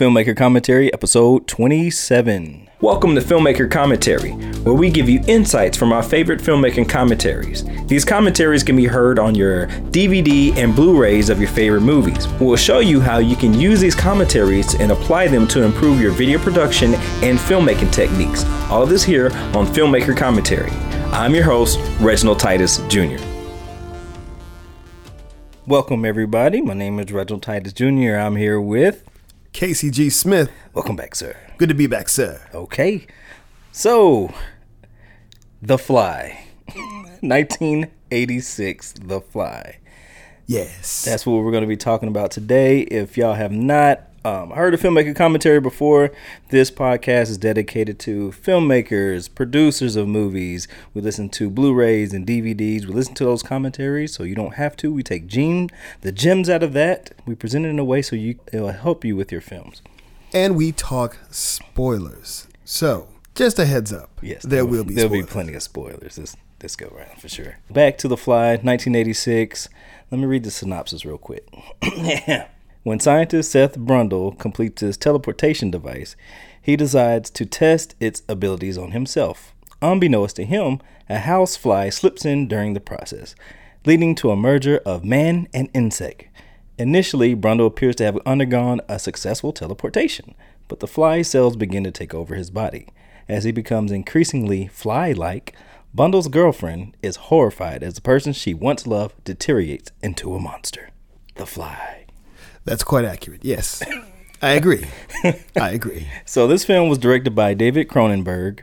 Filmmaker Commentary, episode 27. Welcome to Filmmaker Commentary, where we give you insights from our favorite filmmaking commentaries. These commentaries can be heard on your DVD and Blu rays of your favorite movies. We'll show you how you can use these commentaries and apply them to improve your video production and filmmaking techniques. All of this here on Filmmaker Commentary. I'm your host, Reginald Titus Jr. Welcome, everybody. My name is Reginald Titus Jr. I'm here with. Casey G. Smith. Welcome back, sir. Good to be back, sir. Okay. So, The Fly. 1986, The Fly. Yes. That's what we're going to be talking about today. If y'all have not um, I heard a filmmaker commentary before, this podcast is dedicated to filmmakers, producers of movies. We listen to Blu-rays and DVDs. We listen to those commentaries, so you don't have to. We take gem, the gems out of that. We present it in a way so you it'll help you with your films. and we talk spoilers. So, just a heads up. Yes, there will be there'll spoilers. be plenty of spoilers this this go round for sure. Back to the Fly, 1986. Let me read the synopsis real quick. when scientist Seth Brundle completes his teleportation device, he decides to test its abilities on himself. Unbeknownst to him, a housefly slips in during the process, leading to a merger of man and insect. Initially, Brundle appears to have undergone a successful teleportation, but the fly cells begin to take over his body. As he becomes increasingly fly like, Brundle's girlfriend is horrified as the person she once loved deteriorates into a monster. The fly. That's quite accurate. Yes. I agree. I agree. So, this film was directed by David Cronenberg.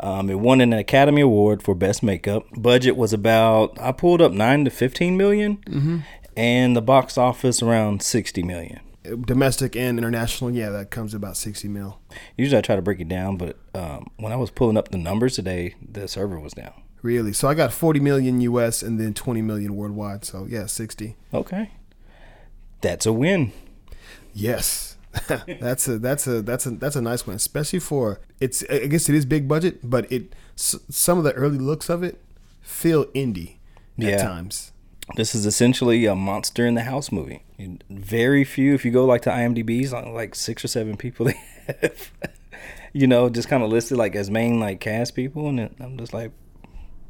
Um, it won an Academy Award for Best Makeup. Budget was about, I pulled up 9 to 15 million, and the box office around 60 million. Domestic and international, yeah, that comes about 60 mil. Usually I try to break it down, but um, when I was pulling up the numbers today, the server was down. Really. So I got 40 million US and then 20 million worldwide. So, yeah, 60. Okay. That's a win. Yes. that's a that's a that's a that's a nice one, especially for it's I guess it is big budget, but it s- some of the early looks of it feel indie at Yeah. times. This is essentially a monster in the house movie. Very few, if you go like to IMDb's, like- uh, like six or seven people they have, you know, just kind of listed like as main like cast people, and it- I'm just like,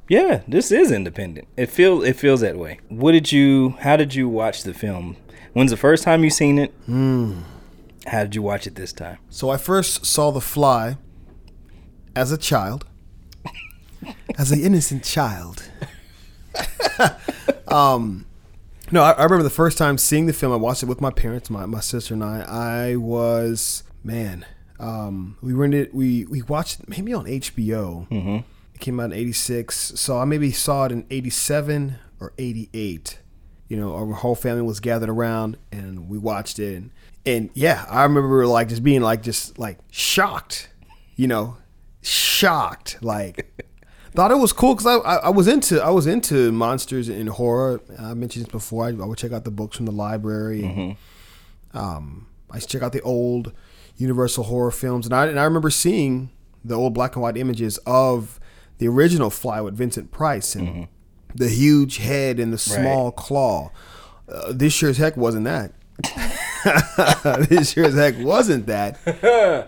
yeah, this is independent. It feels it feels that way. What did you? How did you watch the film? When's the first time you seen it? How did you watch it this time? So I first saw The Fly as a child, as an innocent child. um, no, I, I remember the first time seeing the film. I watched it with my parents, my, my sister and I. I was man. Um, we rented. We we watched it maybe on HBO. Mm-hmm. It came out in '86, so I maybe saw it in '87 or '88 you know, our whole family was gathered around and we watched it. And, and yeah, I remember like just being like, just like shocked, you know, shocked. Like, thought it was cool because I, I, I was into I was into monsters and horror. I mentioned this before. I, I would check out the books from the library. And, um, I used to check out the old Universal horror films, and I and I remember seeing the old black and white images of the original Fly with Vincent Price and the huge head and the small claw. Uh, this sure as heck wasn't that. this sure as heck wasn't that.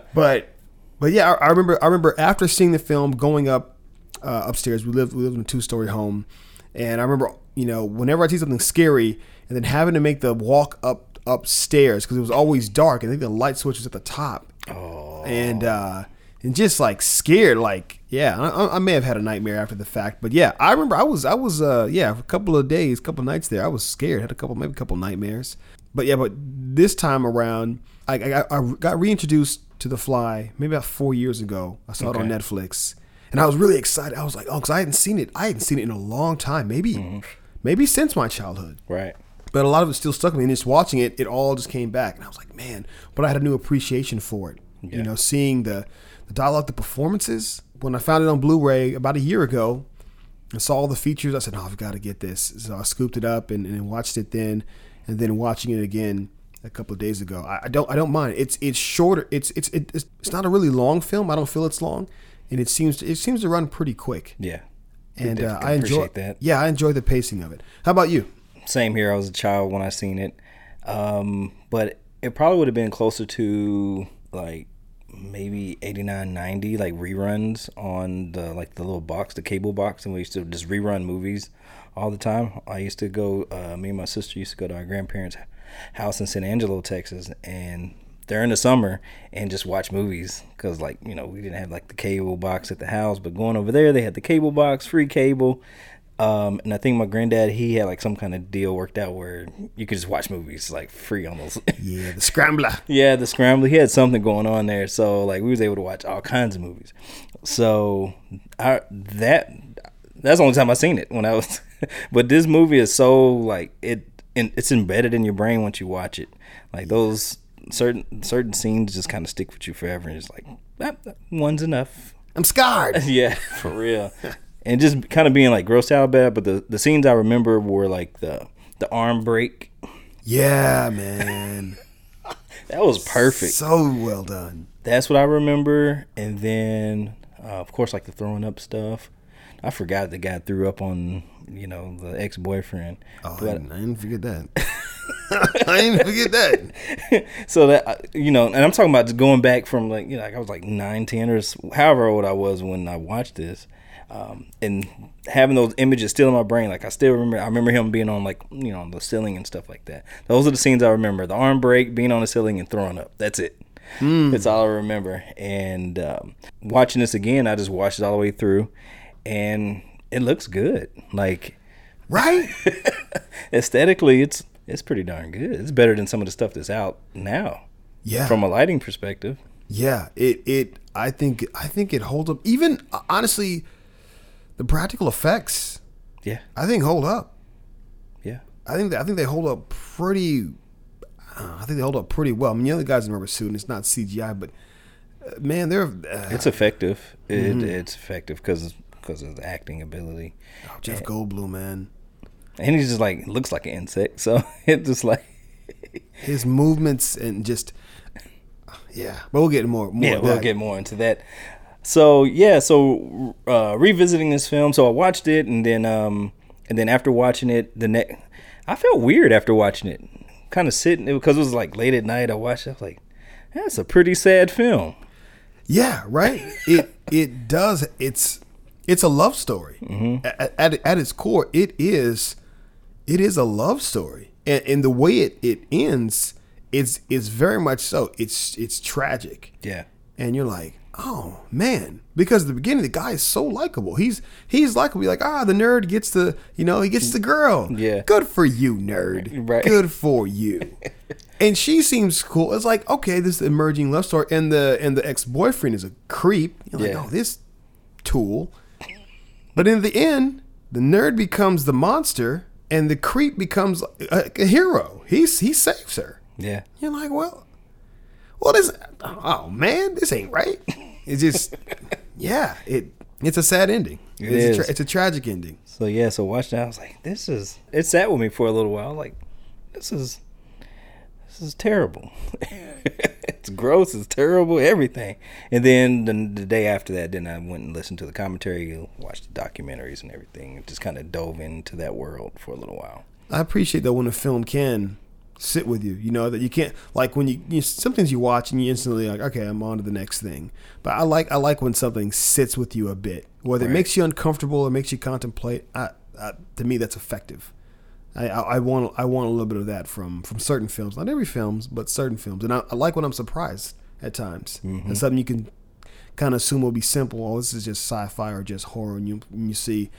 But but yeah, I, I remember I remember after seeing the film going up uh, upstairs. We lived we lived in a two story home, and I remember you know whenever I see something scary, and then having to make the walk up upstairs because it was always dark. and I think the light switch was at the top, and uh, and just like scared, like yeah, I, I may have had a nightmare after the fact, but yeah, I remember I was I was uh yeah a couple of days, couple of nights there, I was scared, had a couple maybe a couple nightmares, but yeah, but this time around, I I, got- I got reintroduced to The Fly maybe about four years ago. I saw it on Netflix, and I was really excited. I was like, oh, because I hadn't seen it, I hadn't seen it in a long time, maybe maybe since my childhood Right. but a lot of it still stuck with me. And just watching it, it all just came back, and I was like, man. But I had a new appreciation for it. Yeah. You know, seeing the the dialogue, the performances. When I found it on Blu-ray about a year ago, and saw all the features, I said, "Oh, I've got to get this." So I scooped it up and, and watched it then, and then watching it again a couple of days ago. I, I don't I don't mind. It's it's shorter. It's it's it's it's not a really long film. I don't feel it's long, and it seems it seems to run pretty quick. Yeah. And uh, I enjoy appreciate that. Yeah, I enjoy the pacing of it. How about you? Same here. I was a child when I seen it, um, but it probably would have been closer to like maybe 89 90 like reruns on the like the little box the cable box and we used to just rerun movies all the time. I used to go uh, me and my sister used to go to our grandparents house in san angelo texas and during the summer and just watch movies because like you know we didn't have like the cable box at the house but going over there they had the cable box free cable um, and I think my granddad he had like some kind of deal worked out where you could just watch movies like free on those. Yeah, the scrambler. yeah, the scrambler. He had something going on there, so like we was able to watch all kinds of movies. So I that that's the only time I seen it when I was. but this movie is so like it it's embedded in your brain once you watch it. Like those certain certain scenes just kind of stick with you forever, and it's like ah, one's enough. I'm scarred. yeah, for real and just kind of being like grossed out bad. But the, the scenes I remember were like the the arm break. Yeah, man. that was perfect. So well done. That's what I remember. And then, uh, of course, like the throwing up stuff. I forgot the guy threw up on, you know, the ex boyfriend. Oh, but, I, didn't, I didn't forget that. I didn't forget that. so that uh, you know, and I'm talking about just going back from like you know, like I was like nine, ten, or however old I was when I watched this um, and having those images still in my brain. Like I still remember, I remember him being on like you know on the ceiling and stuff like that. Those are the scenes I remember: the arm break, being on the ceiling, and throwing up. That's it. Mm. That's all I remember. And um, watching this again, I just watched it all the way through, and it looks good. Like right, aesthetically, it's it's pretty darn good. It's better than some of the stuff that's out now. Yeah, from a lighting perspective. Yeah, it it I think I think it holds up. Even honestly, the practical effects, yeah, I think hold up. Yeah, I think I think they hold up pretty. Uh, I think they hold up pretty well. I mean, the other guys in rubber suit, and it's not CGI, but uh, man, they're. Uh, it's effective. It, mm-hmm. It's effective because because of the acting ability. Oh, Jeff and, Goldblum, man, and he just like looks like an insect, so it just like his movements and just. Yeah, but we'll get more. more yeah, we'll get more into that. So yeah, so uh, revisiting this film, so I watched it, and then um, and then after watching it, the next, I felt weird after watching it, kind of sitting because it was like late at night. I watched it, I was like, that's a pretty sad film. Yeah, right. it it does. It's it's a love story mm-hmm. at, at, at its core. It is it is a love story, and, and the way it it ends, it's it's very much so. It's it's tragic. Yeah, and you're like, oh man. Because at the beginning the guy is so likable. He's he's likable. Like ah the nerd gets the you know he gets the girl. Yeah. Good for you nerd. Right. Good for you. And she seems cool. It's like okay this emerging love story and the and the ex-boyfriend is a creep. You're like yeah. oh this tool. But in the end the nerd becomes the monster and the creep becomes a, a hero. He's he saves her. Yeah. You're like well well, this, oh man, this ain't right. It's just, yeah, it it's a sad ending. It it's, is. A tra- it's a tragic ending. So yeah, so watching that, I was like, this is it sat with me for a little while. Like, this is this is terrible. it's gross. It's terrible. Everything. And then the, the, day after that, then I went and listened to the commentary, watched the documentaries and everything, and just kind of dove into that world for a little while. I appreciate that when a film can sit with you. You know that you can't like when you, you some things you watch and you instantly like okay I'm on to the next thing. But I like I like when something sits with you a bit, whether right. it makes you uncomfortable or makes you contemplate. I, I, to me, that's effective. I, I, want I want a little bit of that from from certain films, not every films, but certain films. And I, I like when I'm surprised at times. Mm-hmm. And something you can kind of assume will be simple. Oh, this is just sci-fi or just horror, and you and you see.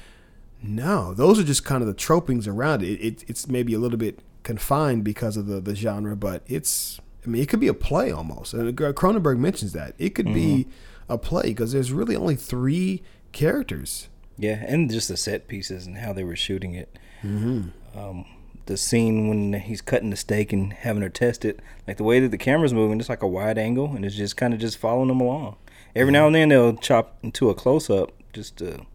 No, those are just kind of the tropings around it. it. It's maybe a little bit confined because of the, the genre, but it's I mean it could be a play almost. And Cronenberg mentions that it could mm-hmm. be a play because there's really only three characters. Yeah, and just the set pieces and how they were shooting it. Mm-hmm. Um, the scene when he's cutting the steak and having her test it, like the way that the camera's moving, it's like a wide angle, and it's just kind of just following them along. Every mm-hmm. now and then they'll chop into a close up just to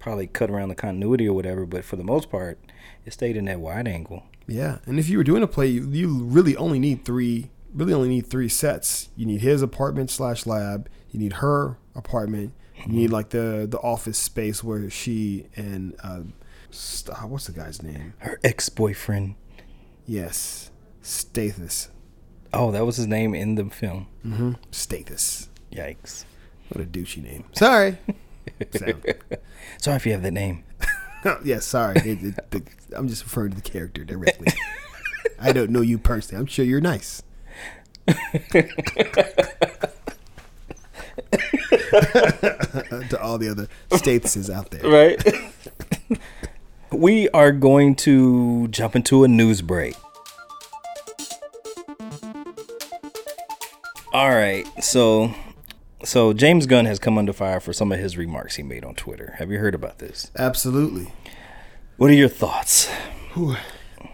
probably cut around the continuity or whatever, but for the most part, it stayed in that wide angle. Yeah, and if you were doing a play, you, you really only need three. Really, only need three sets. You need his apartment slash lab. You need her apartment. You need like the the office space where she and uh, st- what's the guy's name? Her ex boyfriend. Yes, Stathis. Oh, that was his name in the film. Mm-hmm. Stathis. Yikes. What a douchey name. Sorry. Sam. Sorry if you have that name. yeah, sorry. It, it, the, I'm just referring to the character directly. I don't know you personally. I'm sure you're nice. to all the other Stathises out there. Right. we are going to jump into a news break. All right. So so James Gunn has come under fire for some of his remarks he made on Twitter. Have you heard about this? Absolutely. What are your thoughts?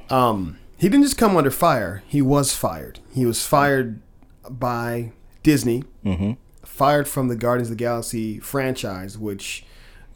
Um, he didn't just come under fire. He was fired. He was fired by Disney. Mm-hmm. Fired from the Guardians of the Galaxy franchise, which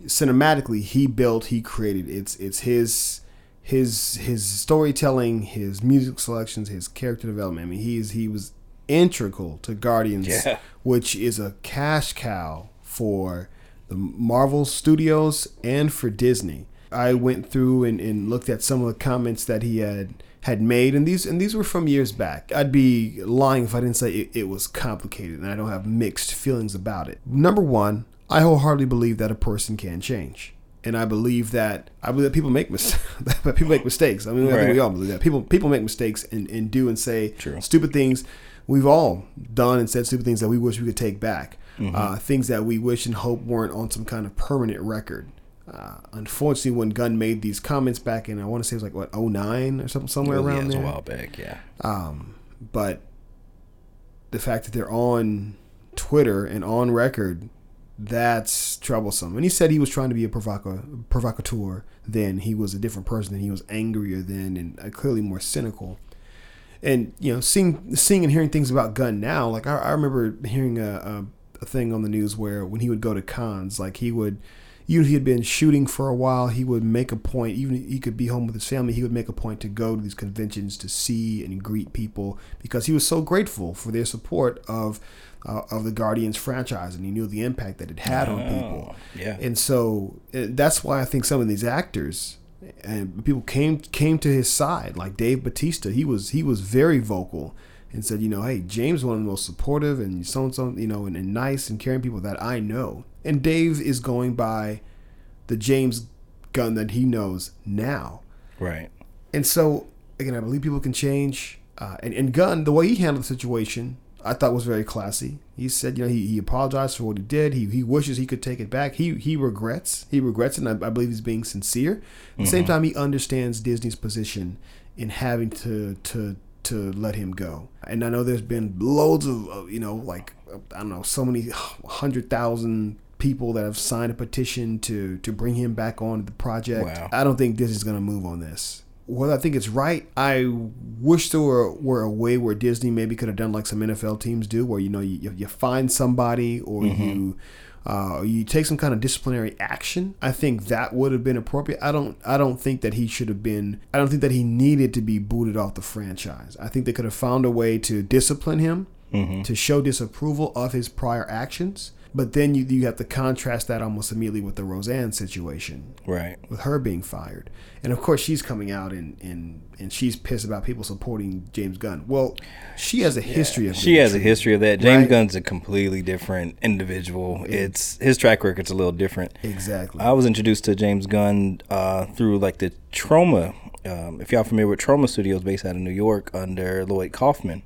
cinematically he built, he created. It's it's his his his storytelling, his music selections, his character development. I mean, he's he was integral to Guardians, Yeah. which is a cash cow for the Marvel Studios and for Disney. I went through and, and looked at some of the comments that he had had made, and these and these were from years back. I'd be lying if I didn't say it, it was complicated, and I don't have mixed feelings about it. Number one, I wholeheartedly believe that a person can change. And I believe that I believe that people make mistakes. people make mistakes. I mean, I think we all believe that people people make mistakes and, and do and say True. stupid things. We've all done and said stupid things that we wish we could take back. Uh, things that we wish and hope weren't on some kind of permanent record. Uh, unfortunately, when Gunn made these comments back in, I want to say it was like what 09 or something somewhere yeah, around it was there. a while back. Yeah. Um, but the fact that they're on Twitter and on record, that's troublesome. And he said he was trying to be a provoca- provocateur then. He was a different person and he was angrier then and uh, clearly more cynical. And, you know, seeing, seeing and hearing things about Gunn now, like I, I remember hearing a, a, a thing on the news where when he would go to cons, like he would, even if he had been shooting for a while, he would make a point, even if he could be home with his family, he would make a point to go to these conventions to see and greet people because he was so grateful for their support of uh, of the Guardians franchise and he knew the impact that it had on people. Oh, yeah. And so uh, that's why I think some of these actors and people came came to his side, like Dave Batista. He was he was very vocal and said, you know, hey, James one of the most supportive and so and so, you know, and, and nice and caring people that I know. And Dave is going by the James Gunn that he knows now. Right. And so, again, I believe people can change. Uh, and, and Gunn, the way he handled the situation, I thought was very classy. He said, you know, he, he apologized for what he did. He, he wishes he could take it back. He he regrets. He regrets it, and I, I believe he's being sincere. At the same time, he understands Disney's position in having to to to let him go. And I know there's been loads of, uh, you know, like I don't know, so many hundred thousand people that have signed a petition to to bring him back on the project. Wow. I don't think Disney's going to move on this. Whether I think it's right, I wish there were, were a way where Disney maybe could have done like some NFL teams do, where you know you, you find somebody or you uh, you take some kind of disciplinary action. I think that would have been appropriate. I don't I don't think that he should have been. I don't think that he needed to be booted off the franchise. I think they could have found a way to discipline him to show disapproval of his prior actions. But then you you have to contrast that almost immediately with the Roseanne situation Right. with her being fired. And of course, she's coming out and, and, and she's pissed about people supporting James Gunn. Well, she has a history of She has a history of that. James Right. Gunn's a completely different individual. It's his track record's a little different. Exactly. I was introduced to James Gunn uh, through like the Troma. Um, if y'all familiar with Troma Studios, based out of New York, under Lloyd Kaufman.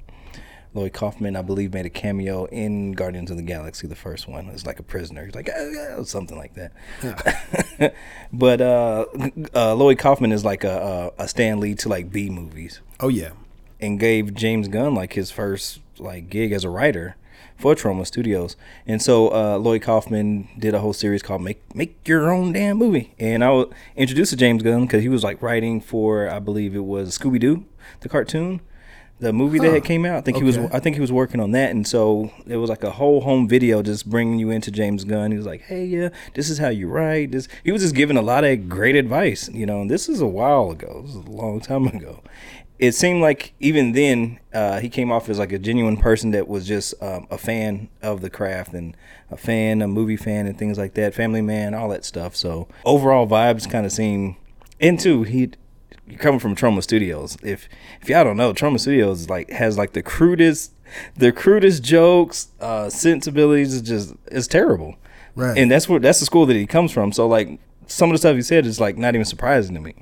Lloyd Kaufman, I believe, made a cameo in Guardians of the Galaxy, the first one. It was like a prisoner. He's like "Ah, ah," something like that. but uh, uh, Lloyd Kaufman is like a, a, a Stan Lee to like B movies oh yeah. and gave James Gunn like his first like gig as a writer for Troma Studios. And so uh, Lloyd Kaufman did a whole series called "Make Make Your Own Damn Movie," and I was introduced to James Gunn because he was like writing for I believe it was Scooby Doo, the cartoon. The movie that had came out, I think he was I think he was working on that, and so it was like a whole home video just bringing you into James Gunn. He was like, "Hey, yeah, this is how you write." This he was just giving a lot of great advice, you know. And this is a while ago. This is a long time ago, it seemed like even then uh, he came off as like a genuine person that was just um, a fan of the craft and a fan, a movie fan, and things like that. Family man, all that stuff. So overall vibes kind of seem into he you're coming from Troma Studios. If if y'all don't know, Troma Studios like has like the crudest, the crudest jokes, uh, sensibilities. Is just it's terrible. Right. And that's where that's the school that he comes from. So like some of the stuff he said is like not even surprising to me.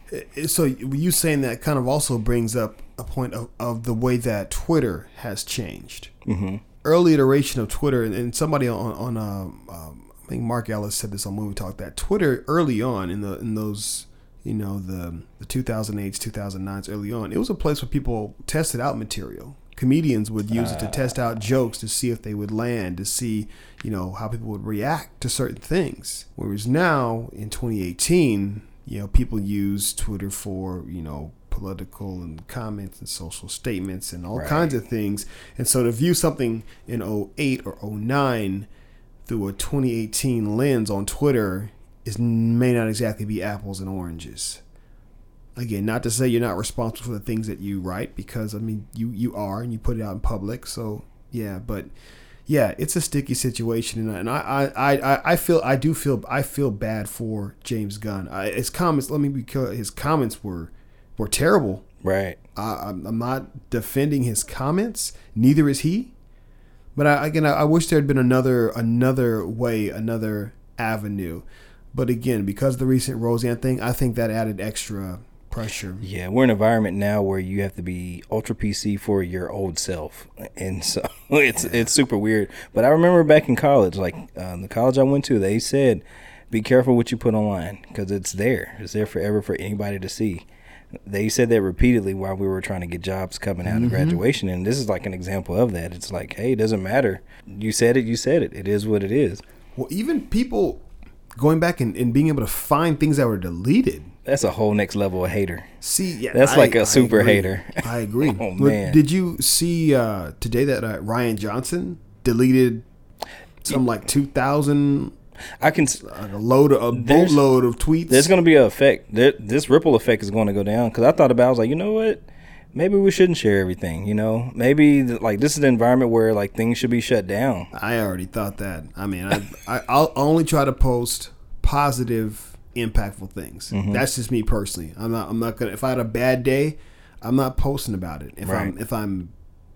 So you saying that kind of also brings up a point of, of the way that Twitter has changed. Mm-hmm. Early iteration of Twitter, and somebody on on um, um, I think Mark Ellis said this on Movie Talk that Twitter early on in the in those you know the the 2008s 2009s early on it was a place where people tested out material. Comedians would use it to test out ah. jokes to see if they would land to see you know how people would react to certain things. Whereas now in 2018 you know people use twitter for you know political and comments and social statements and all Right. kinds of things. And so to view something in 08 or 09 through a 2018 lens on twitter is may not exactly be apples and oranges. Again not to say you're not responsible for the things that you write because i mean you you are and you put it out in public so yeah but yeah it's a sticky situation and I, and I I I feel I do feel I feel bad for James Gunn. I, his comments let me be clear his comments were were terrible. Right. I, I'm I'm not defending his comments neither is he but I, again I, I wish there had been another another way another avenue but again because of the recent Roseanne thing I think that added extra pressure Yeah, we're in an environment now where you have to be ultra PC for your old self, and so it's it's super weird. But I remember back in college, like uh, the college I went to, they said, "Be careful what you put online because it's there. It's there forever for anybody to see." They said that repeatedly while we were trying to get jobs coming out of graduation, and this is like an example of that. It's like, hey, it doesn't matter. You said it. You said it. It is what it is. Well, even people going back and, and being able to find things that were deleted. That's a whole next level of hater. See, yeah, That's like a super agree. hater. I agree. Oh, man. Did you see uh, today that uh, Rian Johnson deleted some like two thousand I can. like a load of a boatload of tweets? There's going to be an effect. There, this ripple effect is going to go down. Because I thought about, it, I was like, you know what? Maybe we shouldn't share everything. You know, maybe like this is the environment where like things should be shut down. I already thought that. I mean, I, I I'll only try to post positive, impactful things. Mm-hmm. That's just me personally. I'm not. I'm not gonna. If I had a bad day, I'm not posting about it. If I'm if I'm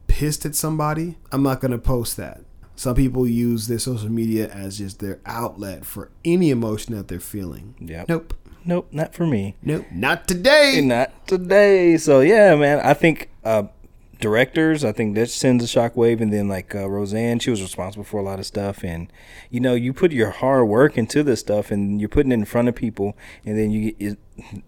pissed at somebody, I'm not gonna post that. Some people use their social media as just their outlet for any emotion that they're feeling. Yep. Nope. Nope, not for me. Nope. Not today. Not today. So yeah, man. I think uh, directors. I think that sends a shockwave, and then like uh, Roseanne, she was responsible for a lot of stuff, and you know, you put your hard work into this stuff, and you're putting it in front of people, and then you it,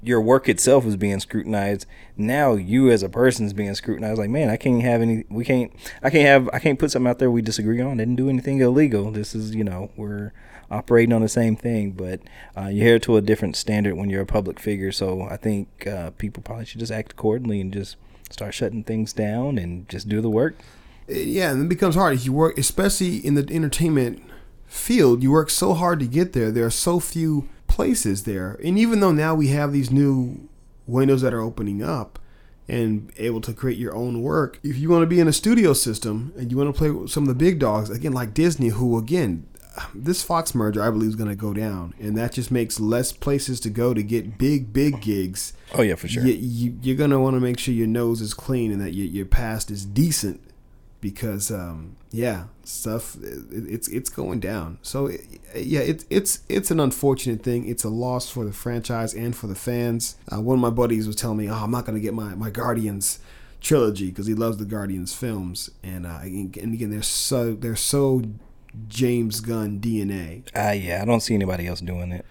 your work itself is being scrutinized. Now you as a person is being scrutinized. Like, man, I can't have any. We can't. I can't have. I can't put something out there we disagree on. Didn't do anything illegal. This is you know we're operating on the same thing, but uh, you're held to a different standard when you're a public figure. So I think uh, people probably should just act accordingly and just start shutting things down and just do the work. yeah, and it becomes hard. If you work, especially in the entertainment field, you work so hard to get there. There are so few places there, and even though now we have these new windows that are opening up and able to create your own work, if you want to be in a studio system and you want to play with some of the big dogs, again like Disney, who again. This Fox merger, I believe, is going to go down, and that just makes less places to go to get big, big gigs. Oh yeah, for sure. you, you, you're gonna want to make sure your nose is clean and that your, your past is decent because um, yeah stuff it, it's it's going down. So it, yeah it's it's it's an unfortunate thing. It's a loss for the franchise and for the fans. Uh, one of my buddies was telling me oh i'm not gonna get my my guardians trilogy because he loves the guardians films. And uh, and again they're so they're so james gunn dna Ah, yeah. I don't see anybody else doing it.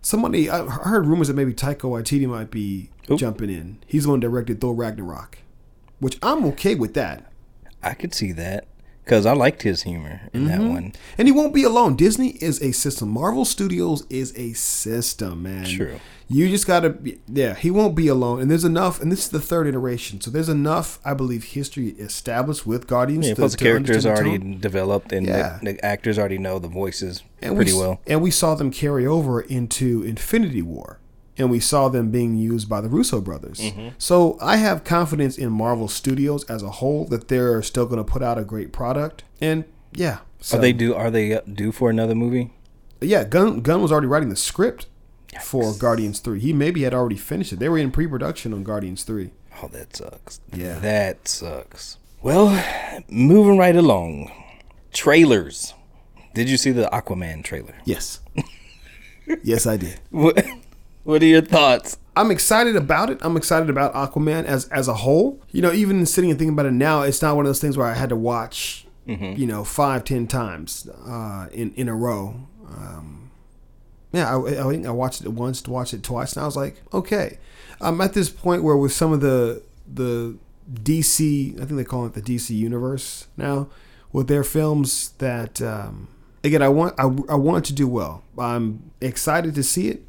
Somebody I heard rumors that maybe Taika Waititi might be Oop. jumping in. He's the one who directed Thor Ragnarok, which I'm okay with that. I could see that because I liked his humor in that one. And he won't be alone. Disney is a system. Marvel Studios is a system, man. True. You just gotta, be, yeah. He won't be alone. And there's enough. And this is the third iteration, so there's enough, I believe, history established with Guardians. Yeah, to- plus the to characters already tone. developed and Yeah. the, the actors already know the voices and pretty we, well. And we saw them carry over into Infinity War. And we saw them being used by the Russo brothers. Mm-hmm. So I have confidence in Marvel Studios as a whole that they're still going to put out a great product. And yeah, so, Are they do? Are they uh, due for another movie? Yeah, Gunn, Gunn was already writing the script for Guardians Three. He maybe had already finished it. They were in pre-production on Guardians Three. Oh, that sucks. Yeah. That sucks. Well, moving right along. Trailers. Did you see the Aquaman trailer? Yes. yes, I did. What, what are your thoughts? I'm excited about it. I'm excited about Aquaman as as a whole. You know, even sitting and thinking about it now, it's not one of those things where I had to watch, you know, five, ten times uh, in in a row. Um, yeah, I, I think I watched it once, watched it twice, and I was like, okay. I'm at this point where with some of the the DC, I think they call it the DC universe now, with their films that um, again I want I, I want it to do well. I'm excited to see it,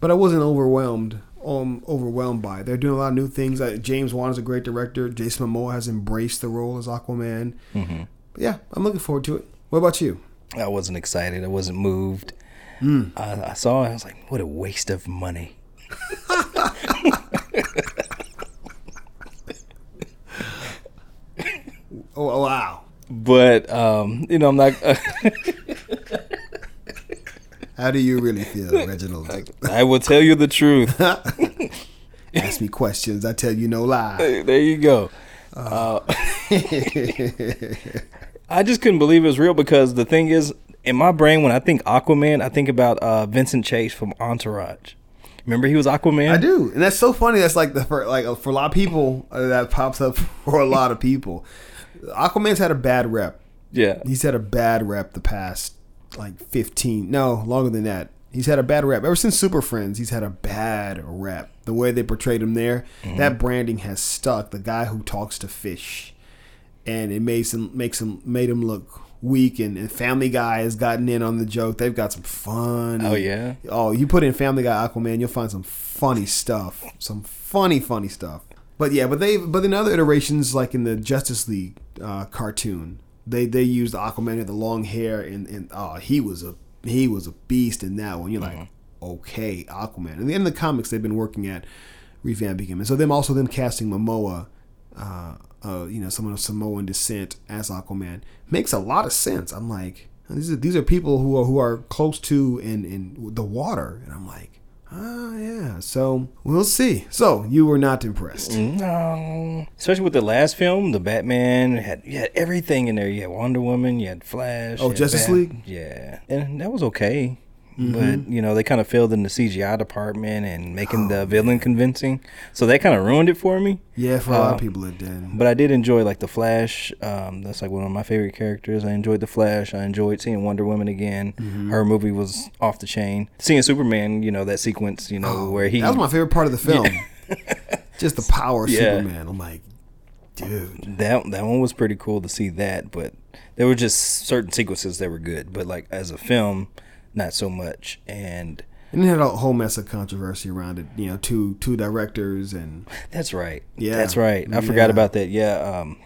but I wasn't overwhelmed. Um, overwhelmed by it. They're doing a lot of new things. Like James Wan is a great director. Jason Momoa has embraced the role as Aquaman. Yeah, I'm looking forward to it. What about you? I wasn't excited. I wasn't moved. I, I saw it. I was like, what a waste of money. Oh wow! But, um, you know, I'm not. How do you really feel, Reginald? I will tell you the truth. Ask me questions. I tell you no lie. there you go. Uh, I just couldn't believe it was real because the thing is, in my brain, when I think Aquaman, I think about uh, Vincent Chase from Entourage. Remember he was Aquaman? I do, and that's so funny. That's like the for like for a lot of people uh, that pops up for a lot of people. Aquaman's had a bad rep. Yeah. He's had a bad rep the past like fifteen, no longer than that. He's had a bad rep ever since Super Friends. He's had a bad rep. The way they portrayed him there, that branding has stuck. The guy who talks to fish, and it makes him makes him made him look weak. And, and Family Guy has gotten in on the joke. They've got some fun. Oh, yeah? Oh, you put in Family Guy Aquaman, you'll find some funny stuff. Some funny, funny stuff. But yeah, but they but in other iterations, like in the Justice League uh, cartoon, they they used Aquaman with the long hair, and and oh, he was a he was a beast in that one. You're like, okay, Aquaman. And in the comics, they've been working at revamping him, and so them also them casting Momoa, uh, uh, you know, someone of Samoan descent as Aquaman makes a lot of sense. I'm like, these are these are people who are who are close to in in the water, and I'm like. Ah, yeah. So we'll see. So you were not impressed. No. Especially with the last film, the Batman had you had everything in there. You had Wonder Woman, you had Flash. Oh, had Justice League? Yeah, and that was okay. But you know they kind of failed in the CGI department and making the villain convincing, so they kind of ruined it for me. Yeah, for a lot of people it did. But I did enjoy like the Flash. Um, that's like one of my favorite characters. I enjoyed the Flash. I enjoyed seeing Wonder Woman again. Mm-hmm. Her movie was off the chain. Seeing Superman, you know that sequence, you know where he Oh, That was my favorite part of the film. Just the power of Yeah. Superman. I'm like, dude. that that one was pretty cool to see that. But there were just certain sequences that were good. But like as a film, not so much. And And it had a whole mess of controversy around it. You know, two two directors and that's right. Yeah. that's right. I forgot Yeah. about that. Yeah. Um,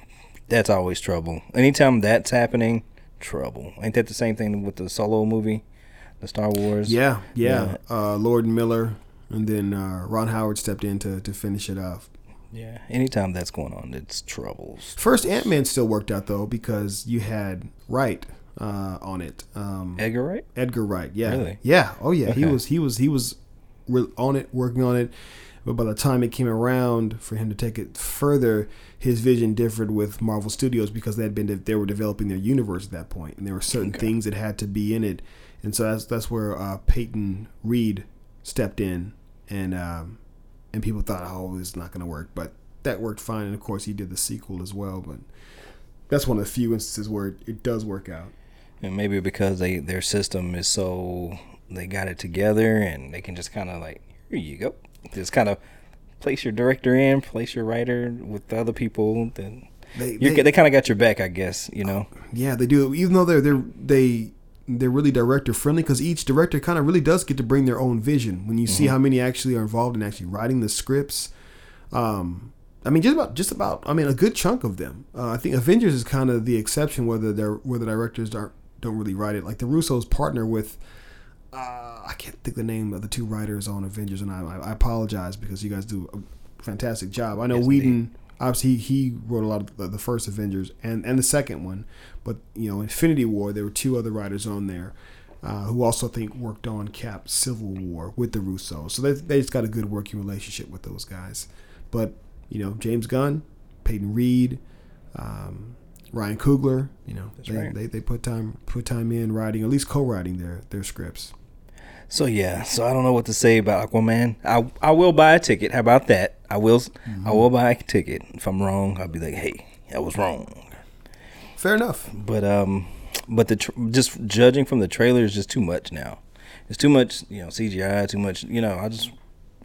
that's always trouble. Anytime that's happening, trouble. Ain't that the same thing with the Solo movie, the Star Wars? yeah, yeah. Uh, Lord Miller and then uh, Ron Howard stepped in to, to finish it off. Yeah. Anytime that's going on, it's troubles. First Ant Man still worked out though because you had Wright uh, on it. Um, Edgar Wright? Edgar Wright. Yeah. Really? Yeah. Oh yeah. He was he was he was on it, working on it. But by the time it came around for him to take it further, his vision differed with Marvel Studios because they had been they were developing their universe at that point, and there were certain things that had to be in it, and so that's that's where uh, Peyton Reed stepped in, and um, and people thought, oh, it's not going to work, but that worked fine, and of course he did the sequel as well, but. That's one of the few instances where it, it does work out. And maybe because they their system is so they got it together and they can just kind of like here you go, just kind of place your director in, place your writer with the other people. Then They- they- they, kind of got your back, I guess. You know. Yeah, they do. Even though they're they're they they're really director friendly because each director kind of really does get to bring their own vision. When you see how many actually are involved in actually writing the scripts, um, I mean, just about just about. I mean, a good chunk of them. Uh, I think Avengers is kind of the exception, whether they're where the directors don't don't really write it. Like the Russos partner with. Uh, I can't think the name of the two writers on Avengers, and I, I apologize because you guys do a fantastic job. I know Yes, Whedon obviously he, he wrote a lot of the, the first Avengers and and the second one, but you know Infinity War there were two other writers on there. uh, who also I think worked on Cap Civil War with the Russo. So they they just got a good working relationship with those guys. But you know, James Gunn, Peyton Reed, um, Ryan Coogler, you know, they, right. they, they put time put time in writing, at least co-writing their their scripts. So yeah, so I don't know what to say about Aquaman. I I will buy a ticket. How about that? I will I will buy a ticket. If I'm wrong, I'll be like, hey, I was wrong. Fair enough. But um, but the tr- just judging from the trailer is just too much now. It's too much, you know, CGI. Too much, you know. I just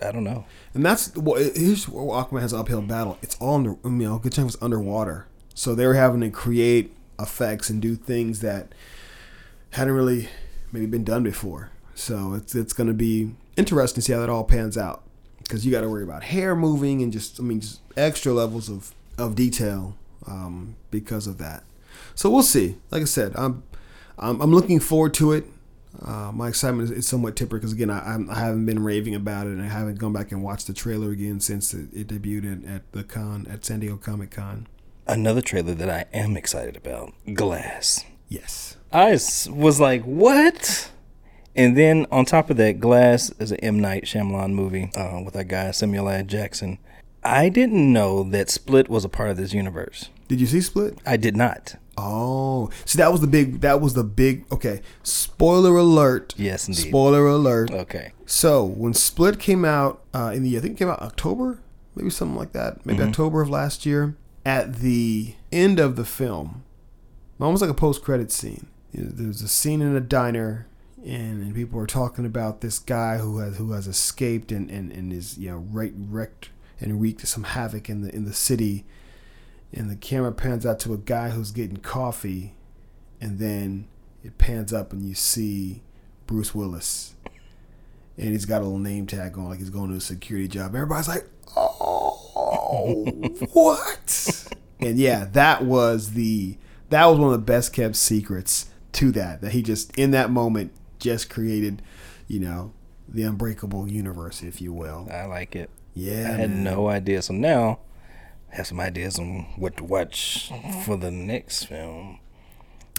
I don't know. And that's well, it- here's where Aquaman has an uphill battle. It's all under, you know, a good chunk was underwater, so they were having to create effects and do things that hadn't really maybe been done before. So it's it's going to be interesting to see how that all pans out because you got to worry about hair moving and just I mean just extra levels of of detail um, because of that. So we'll see. Like I said, I'm I'm, I'm looking forward to it. Uh, my excitement is, is somewhat tempered because again, I, I'm- haven't been raving about it, and I haven't gone back and watched the trailer again since it, it debuted at, at the con at San Diego Comic Con. Another trailer that I am excited about, Glass. Yes, I was like, what? And then on top of that, Glass is an M Night Shyamalan movie uh, with that guy Samuel L. Jackson. I didn't know that Split was a part of this universe. did you see Split? I did not. Oh, see, that was the big. That was the big. Okay, spoiler alert. Yes, indeed. Spoiler alert. Okay. So when Split came out uh, in the, I think it came out October, maybe something like that, maybe October of last year. At the end of the film, almost like a post-credit scene, there's a scene in a diner, and, and people are talking about this guy who has who has escaped and, and, and is you know right, wrecked and wreaked some havoc in the in the city. And the camera pans out to a guy who's getting coffee, and then it pans up and you see Bruce Willis and he's got a little name tag on, like he's going to a security job. Everybody's like, "Oh, what?" And yeah, that was the that was one of the best kept secrets to that. That he just in that moment just created, you know, the unbreakable universe, if you will. I like it. Yeah, I had man. no idea. So now I have some ideas on what to watch for the next film.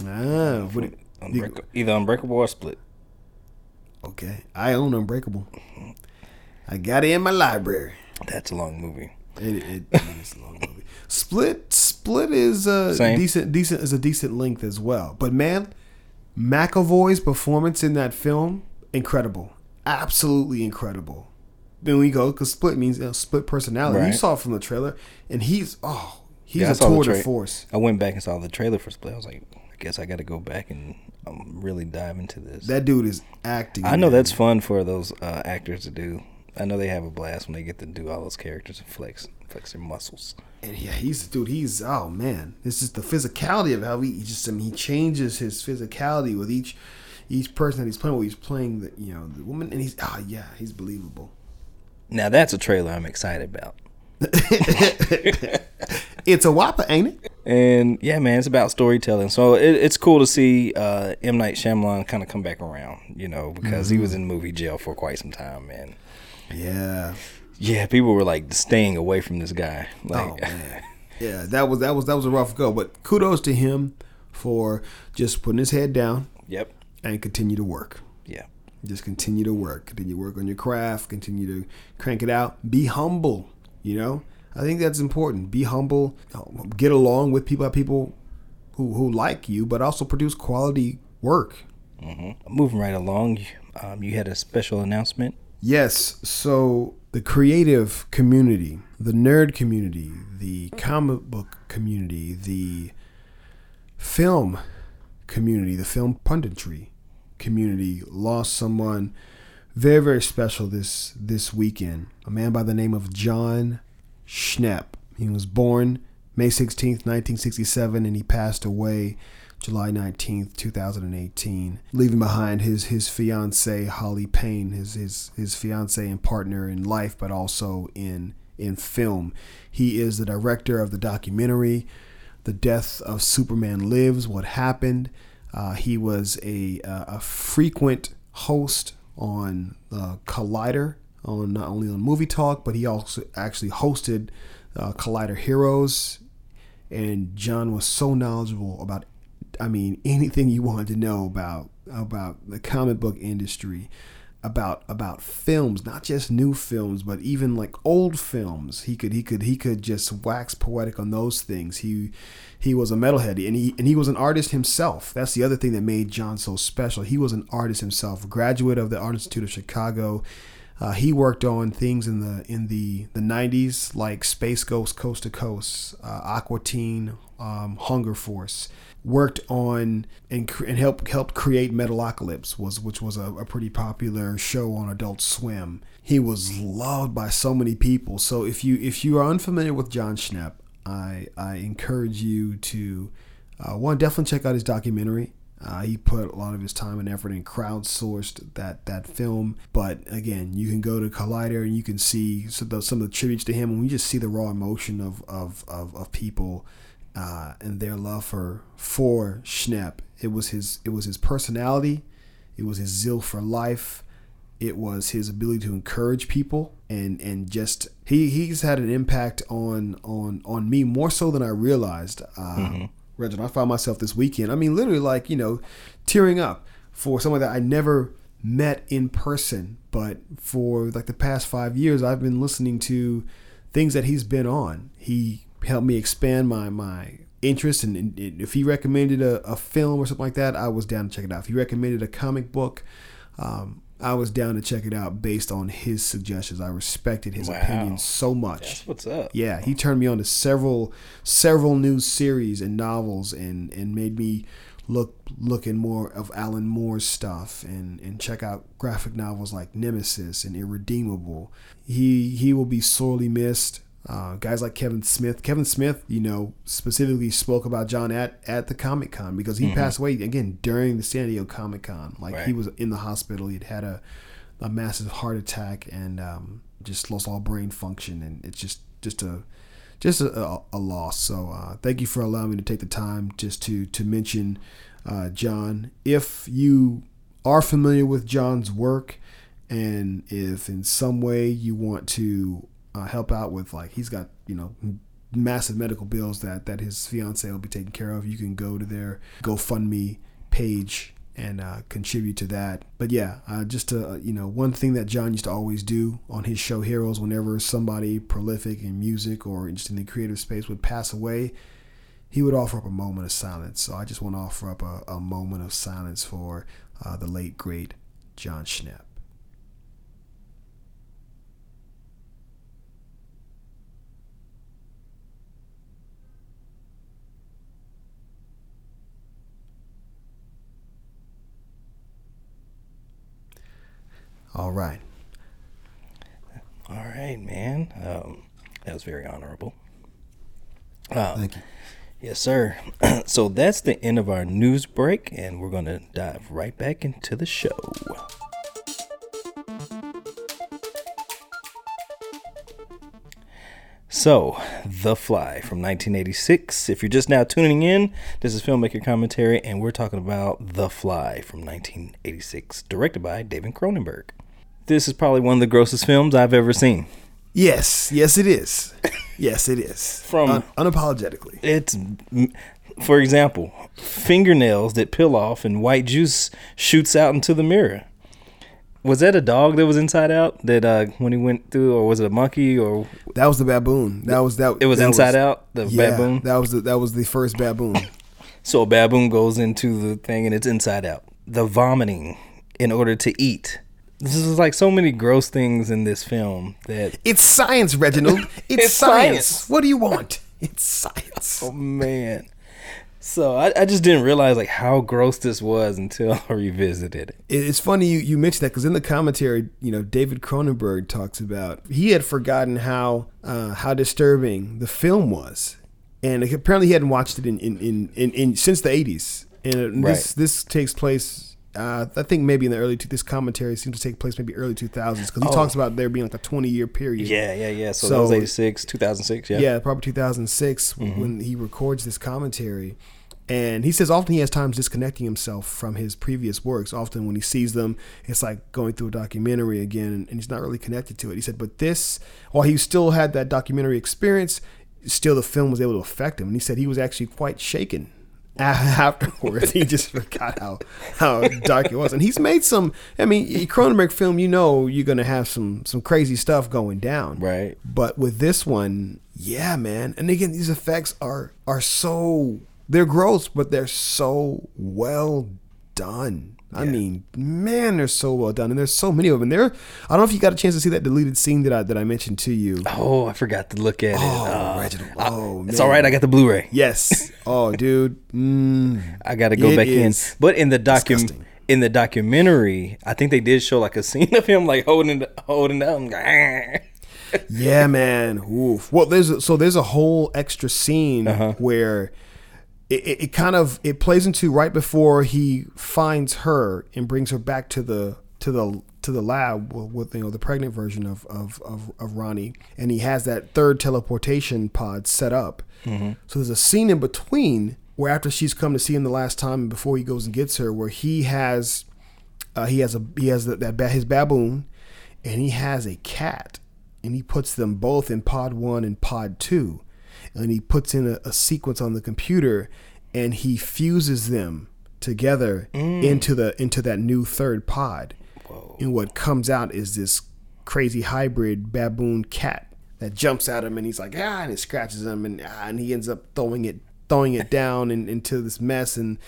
Ah, what do you- Unbreak- either Unbreakable or Split. Okay, I own Unbreakable. I got it in my library. That's a long movie. It, it, it is a long movie. Split Split is a Same. decent decent is a decent length as well. But man, McAvoy's performance in that film incredible, absolutely incredible. Then we go because Split means you know, split personality. You saw it from the trailer, and he's oh he's Yeah, a tour de force. I went back and saw the trailer for Split. I was like, guess I got to go back and um, really dive into this. That dude is acting. I know man. that's fun for those uh, actors to do. I know they have a blast when they get to do all those characters and flex flex their muscles. And yeah, he's dude. He's oh man, this is the physicality of how he, he just I mean he changes his physicality with each each person that he's playing. With he's playing the you know the woman, and he's ah yeah, he's believable. Now that's a trailer I'm excited about. It's a whopper, ain't it? And yeah, man, it's about storytelling. So it, it's cool to see uh, M Night Shyamalan kind of come back around, you know, because he was in movie jail for quite some time, man. Yeah. Yeah, people were like staying away from this guy. Like, Oh man. Yeah, that was that was that was a rough go, but kudos to him for just putting his head down yep, and continue to work. yeah, Just continue to work. Continue to work on your craft. Continue to crank it out. Be humble. You know, I think that's important. Be humble. Get along with people, people who who like you, but also produce quality work. hmm Moving right along, um, you had a special announcement. Yes. So the creative community, the nerd community, the comic book community, the film community, the film punditry community lost someone very very special this this weekend. A man by the name of Jon Schnepp. He was born May 16th, 1967 and he passed away July 19th, 2018, leaving behind his his fiancee Holly Payne, his his his fiancee and partner in life but also in in film. He is the director of the documentary The Death of Superman Lives: What Happened. Uh, he was a uh, a frequent host on uh, Collider on not only on Movie Talk, but he also actually hosted uh, Collider Heroes. And Jon was so knowledgeable about I mean, anything you wanted to know about about the comic book industry, about about films, not just new films, but even like old films. He could he could he could just wax poetic on those things. He he was a metalhead and he and he was an artist himself. That's the other thing that made John so special. He was an artist himself, graduate of the Art Institute of Chicago. Uh, he worked on things in the in the the 90s like Space Ghost Coast to Coast, uh, Aqua Teen, um, Hunger Force. Worked on and, and helped helped create Metalocalypse was which was a, a pretty popular show on Adult Swim. He was loved by so many people. So if you if you are unfamiliar with Jon Schnepp, I I encourage you to uh, one definitely check out his documentary. Uh, he put a lot of his time and effort and crowdsourced that that film. But again, you can go to Collider and you can see some of the, some of the tributes to him, and we just see the raw emotion of of of, of people uh, and their love for for Schnepp. It was his it was his personality, it was his zeal for life, it was his ability to encourage people and and just he he's had an impact on on on me more so than I realized. Uh, mm-hmm. Reginald, I found myself this weekend. I mean, literally, like you know, tearing up for someone that I never met in person, but for like the past five years, I've been listening to things that he's been on. He helped me expand my my interest, and, if he recommended a, a, film or something like that, I was down to check it out. If he recommended a comic book, um, I was down to check it out based on his suggestions. I respected his wow. opinion so much. That's what's up. Yeah, he turned me on to several several new series and novels and and made me look look in more of Alan Moore's stuff and and check out graphic novels like Nemesis and Irredeemable. He he will be sorely missed. Uh, guys like Kevin Smith. Kevin Smith, you know, specifically spoke about Jon at, at the Comic Con because he mm-hmm. passed away again during the San Diego Comic Con. Like right. he was in the hospital. He'd had a, a massive heart attack and um, just lost all brain function. And it's just just a just a, a loss. So uh, thank you for allowing me to take the time just to to mention uh, Jon. If you are familiar with Jon's work, and if in some way you want to uh, help out with like he's got you know massive medical bills that that his fiance will be taking care of. You can go to their GoFundMe page and uh, contribute to that. But yeah, uh, just to, uh, you know, one thing that Jon used to always do on his show Heroes, whenever somebody prolific in music or just in the creative space would pass away, he would offer up a moment of silence. So I just want to offer up a, a moment of silence for uh, the late great Jon Schnepp. All right. All right, man. Um, that was very honorable. Um, Thank you. Yes, sir. so that's the end of our news break, and we're going to dive right back into the show. So, The Fly from 1986. If you're just now tuning in, this is Filmmaker Commentary, and we're talking about The Fly from 1986, directed by David Cronenberg this is probably one of the grossest films I've ever seen. Yes, yes, it is. Yes, it is. From Un- unapologetically, it's for example, fingernails that peel off and white juice shoots out into the mirror. Was that a dog that was inside out that uh, when he went through, or was it a monkey? Or that was the baboon. That was that. It was that inside was, out. The yeah, baboon. That was the, that was the first baboon. so a baboon goes into the thing and it's inside out. The vomiting in order to eat this is like so many gross things in this film that it's science, Reginald. It's, it's science. science. What do you want? It's science. oh man. So I, I just didn't realize like how gross this was until I revisited it. It's funny you, you mentioned that because in the commentary, you know, David Cronenberg talks about he had forgotten how uh, how disturbing the film was, and apparently he hadn't watched it in in, in, in, in since the eighties. And right. this this takes place uh, I think maybe in the early two, this commentary seems to take place maybe early 2000s because he oh. talks about there being like a 20 year period. Yeah, yeah, yeah. So, so that was 86, 2006. Yeah, yeah, probably 2006 mm-hmm. when he records this commentary. And he says often he has times disconnecting himself from his previous works. Often when he sees them, it's like going through a documentary again, and, he's not really connected to it. He said, but this, while he still had that documentary experience, still the film was able to affect him. And he said he was actually quite shaken afterwards. he just forgot how how dark it was, and he's made some. I mean, Cronenberg film, you know, you're gonna have some some crazy stuff going down, Right. But with this one, yeah, man. And again, these effects are are so they're gross, but they're so well done. I mean, man, they're so well done, and there's so many of them. There, I don't know if you got a chance to see that deleted scene that I that I mentioned to you. Oh, I forgot to look at it. Oh, Uh, Reginald. I- Oh, it's man. all right. I got the Blu-ray. Yes. Oh, dude. Mm. I got to go It back in. But in the docu disgusting. in the documentary, I think they did show like a scene of him like holding it- holding going, Yeah, man. Oof. Well, there's a, so there's a whole extra scene Uh-huh. where it, it, it kind of it plays into right before he finds her and brings her back to the to the to the lab with, you know the pregnant version of of, of of Ronnie, and he has that third teleportation pod set up. Mm-hmm. So there's a scene in between where after she's come to see him the last time and before he goes and gets her, where he has uh, he has a he has that, that his baboon, and he has a cat, and he puts them both in pod one and pod two, and he puts in a, a sequence on the computer, and he fuses them together into the into that new third pod, and what comes out is this crazy hybrid baboon cat that jumps at him, and he's like ah, and it scratches him, and ah, and he ends up throwing it throwing it down and, into this mess and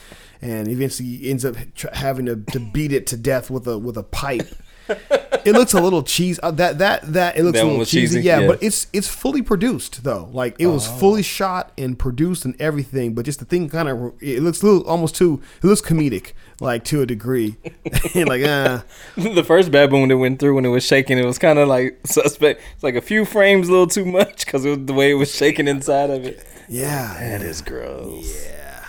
and eventually ends up tr- having to, to beat it to death with a with a pipe it looks a little cheesy uh, that that that it looks That a little cheesy, cheesy? Yeah, Yeah. but it's it's fully produced though like it was fully shot and produced and everything but just the thing kind of it looks a little almost too it looks comedic like to a degree like uh the first baboon that went through when it was shaking, it was kind of like suspect. It's like a few frames a little too much because the way it was shaking inside of it. yeah That is gross. yeah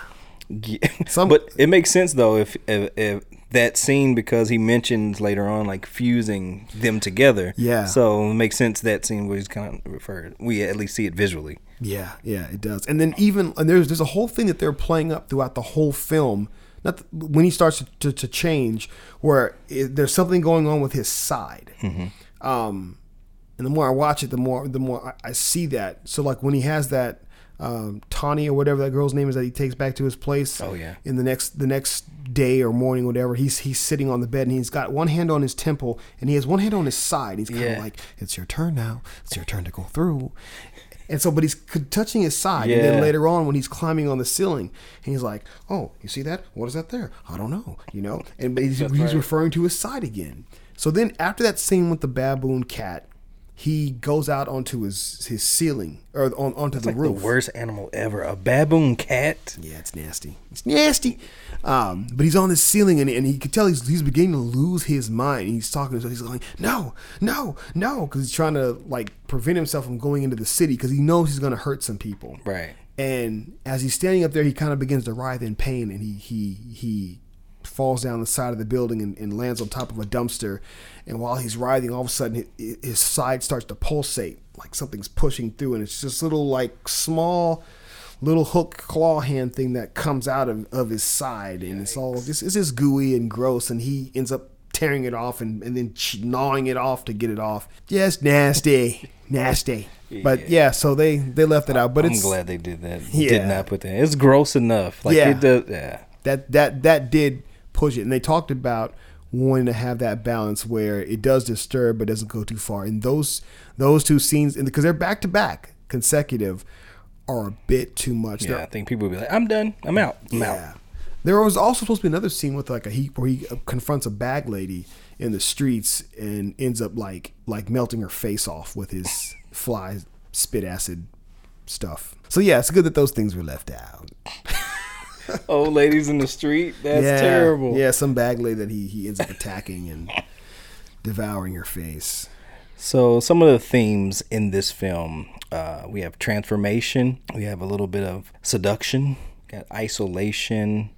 Yeah. Some- but it makes sense though if, if if that scene because he mentions later on like fusing them together. Yeah. So it makes sense that scene where he's kind of referred. We at least see it visually. Yeah, yeah, it does. And then even and there's there's a whole thing that they're playing up throughout the whole film. Not th- when he starts to, to, to change, where it, there's something going on with his side. Um, and the more I watch it, the more the more I, I see that. So like when he has that um, Tawny or whatever that girl's name is that he takes back to his place. Oh, yeah. In the next the next day or morning, whatever, he's he's sitting on the bed and he's got one hand on his temple and he has one hand on his side. He's kind of Yeah. like, "It's your turn now. It's your turn to go through." And so, but he's touching his side. And then later on, when he's climbing on the ceiling, and he's like, "Oh, you see that? What is that there? I don't know." You know, and but he's, he's right. referring to his side again. So then, after that scene with the baboon cat, he goes out onto his his ceiling or on onto the Like roof. the worst animal ever. A baboon cat. Yeah, it's nasty. It's nasty. Um, but he's on the ceiling and, and he could tell he's, he's beginning to lose his mind. He's talking to himself. He's going, no, no, no, because he's trying to like prevent himself from going into the city because he knows he's going to hurt some people. Right. And as he's standing up there, he kind of begins to writhe in pain, and he he he falls down the side of the building and, and lands on top of a dumpster. And while he's writhing, all of a sudden his, his side starts to pulsate, like something's pushing through, and it's just little like small little hook claw hand thing that comes out of, of his side, and it's all this it's just gooey and gross, and he ends up tearing it off and, and then gnawing it off to get it off. Just nasty, nasty. But yeah, so they they left it out, but I'm glad they did that. Yeah. Did not put that. It's gross enough. Like Yeah. it does. Yeah. that that that did push it and they talked about wanting to have that balance where it does disturb but doesn't go too far and those those two scenes because they're back to back consecutive are a bit too much Yeah. They're- I think people would be like, I'm done. I'm out. I'm yeah. out. There was also supposed to be another scene with like a he where he uh, confronts a bag lady in the streets and ends up like like melting her face off with his fly spit acid stuff. So yeah, it's good that those things were left out. Old ladies in the street. That's yeah, terrible. Yeah, some bag lady that he he ends up attacking and devouring her face. So some of the themes in this film, uh, we have transformation, we have a little bit of seduction, got isolation,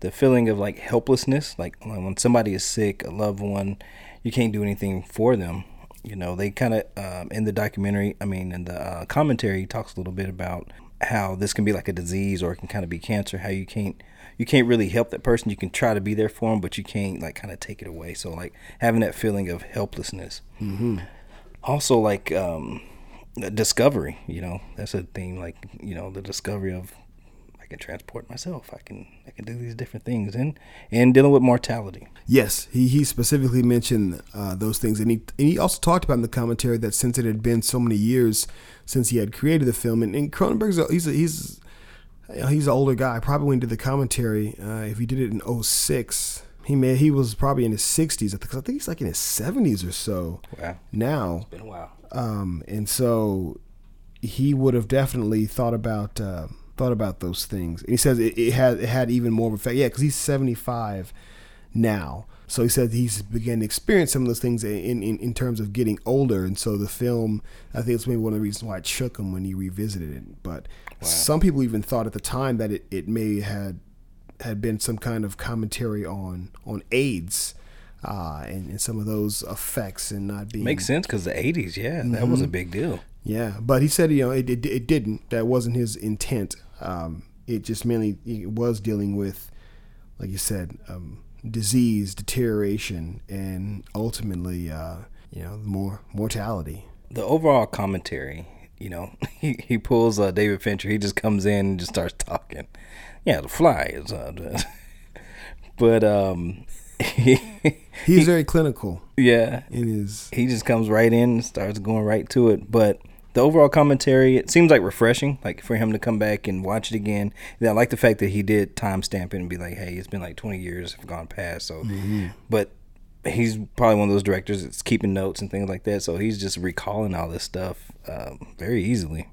the feeling of like helplessness, like when somebody is sick, a loved one, you can't do anything for them. You know, they kind of um, in the documentary, I mean, in the uh, commentary, he talks a little bit about how this can be like a disease or it can kind of be cancer. How you can't you can't really help that person. You can try to be there for them, but you can't like kind of take it away. So like having that feeling of helplessness also like um discovery you know that's a thing like you know the discovery of i can transport myself. I can I can do these different things and and dealing with mortality. Yes, he, he specifically mentioned uh, those things, and he and he also talked about in the commentary that since it had been so many years since he had created the film, and, and Cronenberg's he's a, he's he's an older guy. Probably when he did the commentary, uh, if he did it in 06, he may he was probably in his 60s. I think I think he's like in his 70s or so. Wow. Now, It's been a while. um, and so he would have definitely thought about uh, thought about those things. And he says it, it had it had even more of effect. Yeah, because he's seventy five now. So he said he's began to experience some of those things in, in, in terms of getting older, and so the film, I think it's maybe one of the reasons why it shook him when he revisited it. But some people even thought at the time that it, it may had had been some kind of commentary on on AIDS uh, and, and some of those effects and not being Makes sense because the '80s, yeah, that was a big deal. yeah, but he said you know it, it, it didn't. That wasn't his intent. Um, it just mainly it was dealing with, like you said, um, disease, deterioration, and ultimately, uh, you know, more mortality. The overall commentary, you know, he, he pulls uh, David Fincher. He just comes in and just starts talking. Yeah, the fly is, uh, but um, He's very clinical yeah, in his. he just comes right in and starts going right to it. But the overall commentary, it seems like refreshing, like for him to come back and watch it again. And I like the fact that he did timestamp it and be like, "Hey, it's been like 20 years have gone past." So, but he's probably one of those directors that's keeping notes and things like that. So he's just recalling all this stuff um, very easily.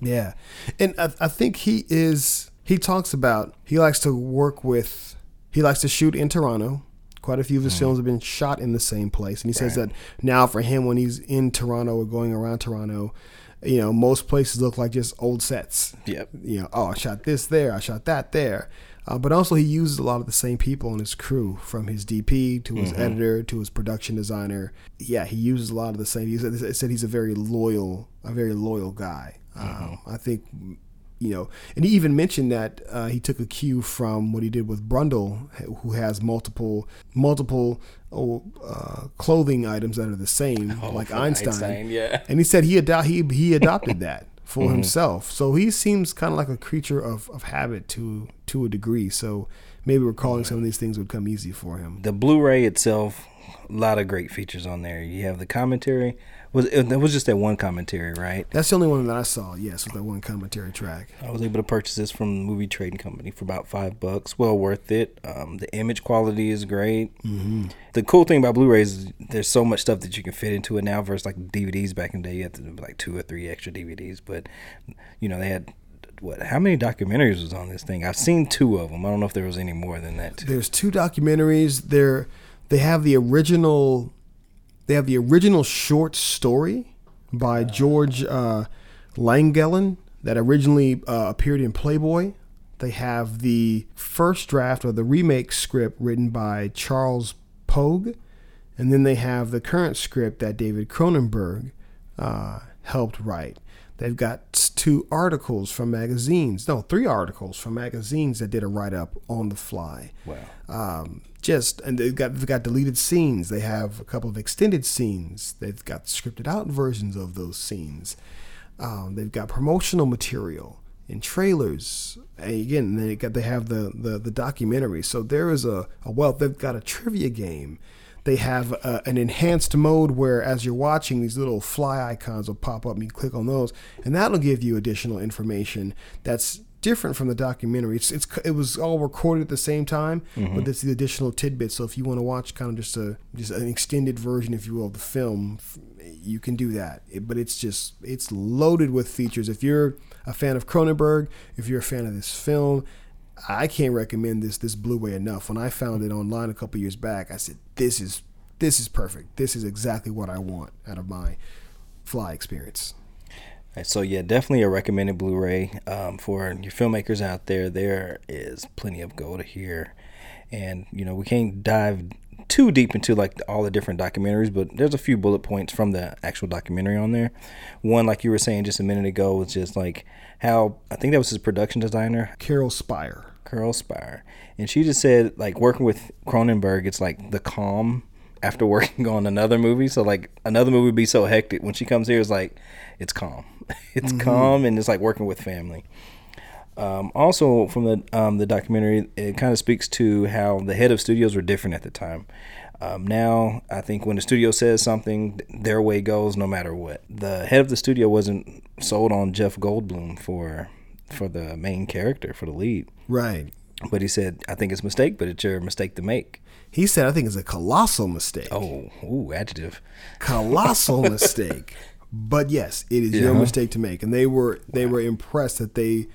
Yeah, and I, I think he is. He talks about he likes to work with. He likes to shoot in Toronto. Quite a few of his films have been shot in the same place, and he says that now for him, when he's in Toronto or going around Toronto, you know, most places look like just old sets. Yep. You know, oh, I shot this there, I shot that there. Uh, but also, he uses a lot of the same people in his crew, from his DP to his editor to his production designer. Yeah, he uses a lot of the same. He said, he said he's a very loyal, a very loyal guy. Um, I think, you know, and he even mentioned that uh, he took a cue from what he did with Brundle, who has multiple, multiple oh, uh, clothing items that are the same, like Einstein. Einstein, yeah. And he said he ado- he he adopted that for himself. So he seems kind of like a creature of, of habit to to a degree. So maybe recalling some of these things would come easy for him. The Blu-ray itself, a lot of great features on there. You have the commentary. Was it, it was just that one commentary, right? That's the only one that I saw. Yes, with that one commentary track. I was able to purchase this from the movie trading company for about five bucks. Well worth it. Um, the image quality is great. Mm-hmm. The cool thing about Blu-rays is there's so much stuff that you can fit into it now versus like DVDs back in the day. You had to do like two or three extra DVDs, but you know they had what? How many documentaries was on this thing? I've seen two of them. I don't know if there was any more than that. Too. There's two documentaries. They're they have the original they have the original short story by George uh, Langelaan that originally uh, appeared in Playboy. They have the first draft of the remake script written by Charles Pogue, and then they have the current script that David Cronenberg uh, helped write. They've got two articles from magazines, no, three articles from magazines that did a write up on the fly. Wow. Um, just and they've got they've got deleted scenes. They have a couple of extended scenes. They've got scripted out versions of those scenes. Um, they've got promotional material and trailers. And again, they got they have the the, the documentary. So there is a, a wealth. They've got a trivia game. They have uh, an enhanced mode where, as you're watching, these little fly icons will pop up. And you click on those, and that'll give you additional information that's different from the documentary. It's, it's it was all recorded at the same time, but it's the additional tidbits. So if you want to watch kind of just a just an extended version, if you will, of the film, you can do that. It- but it's just it's loaded with features. If you're a fan of Cronenberg, if you're a fan of this film, I can't recommend this this Blu-ray enough. When I found it online a couple years back, I said this is this is perfect. This is exactly what I want out of my fly experience. So yeah, definitely a recommended Blu-ray um, for your filmmakers out there. There is plenty of gold here, and you know we can't dive too deep into like all the different documentaries, but there's a few bullet points from the actual documentary on there. One, like you were saying just a minute ago, was just like how I think that was his production designer, Carol Spier. Carol Spier, and she just said like working with Cronenberg, it's like the calm after working on another movie. So like another movie would be so hectic when she comes here, it's like it's calm, it's mm-hmm. calm, and it's like working with family. Um, also, from the um, the documentary, it kind of speaks to how the head of studios were different at the time. Um, now, I think when the studio says something, their way goes no matter what. The head of the studio wasn't sold on Jeff Goldblum for for the main character for the lead, Right. but he said, "I think it's a mistake, but it's your mistake to make." He said, I think it's a colossal mistake. Oh, ooh, adjective. Colossal mistake. But yes, it is your mistake to make. And they were they were impressed that they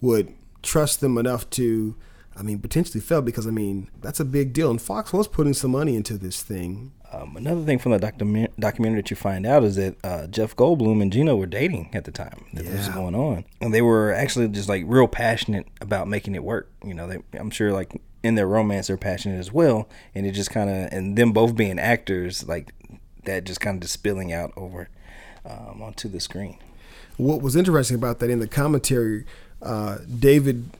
would trust them enough to I mean potentially fail because I mean that's a big deal. And Fox was putting some money into this thing. Um, another thing from the document- documentary that you find out is that uh, Jeff Goldblum and Geena were dating at the time that this was going on, and they were actually just like real passionate about making it work. You know, they, I'm sure like in their romance they're passionate as well, and it just kind of and them both being actors like that just kind of just spilling out over um, onto the screen. What was interesting about that in the commentary, uh, David